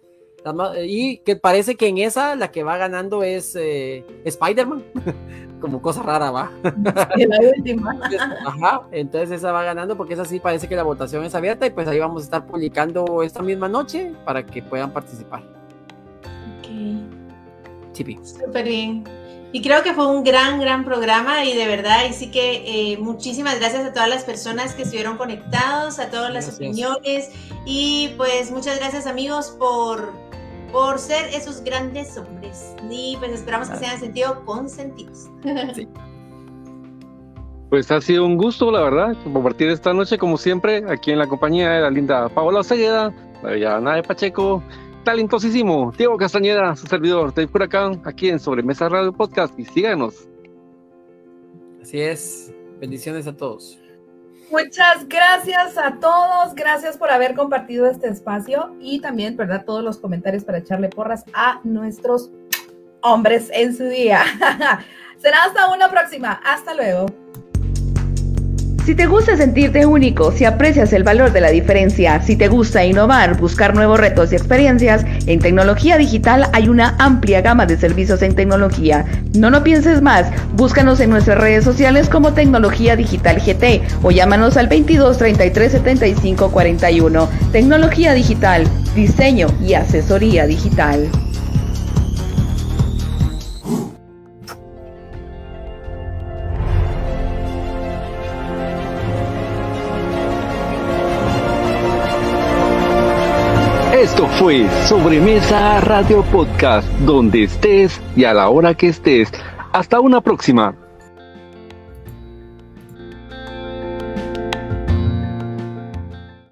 y que parece que en esa la que va ganando es eh, Spider-Man. como cosa rara, va. Ajá, entonces esa va ganando porque esa sí parece que la votación es abierta y pues ahí vamos a estar publicando esta misma noche para que puedan participar. Ok. Chipi. Súper bien. Y creo que fue un gran, gran programa y de verdad, y sí que eh, muchísimas gracias a todas las personas que estuvieron conectados, a todas las opiniones y pues muchas gracias amigos por, por ser esos grandes hombres y pues esperamos que se hayan sentido consentidos. Sí. Pues ha sido un gusto, la verdad, compartir esta noche como siempre aquí en la compañía de la linda Paola Segueda, la de Pacheco, talentosísimo Diego Castañeda, su servidor Dave Huracán, aquí en Sobremesa Radio Podcast y síganos. Así es, bendiciones a todos. Muchas gracias a todos, gracias por haber compartido este espacio y también, ¿verdad? Todos los comentarios para echarle porras a nuestros hombres en su día. Será hasta una próxima, hasta luego. Si te gusta sentirte único, si aprecias el valor de la diferencia, si te gusta innovar, buscar nuevos retos y experiencias, en tecnología digital hay una amplia gama de servicios en tecnología. No lo pienses más, búscanos en nuestras redes sociales como Tecnología Digital GT o llámanos al 22 33 75 41. Tecnología Digital, diseño y asesoría digital. Fue Sobremesa Radio Podcast, donde estés y a la hora que estés. Hasta una próxima.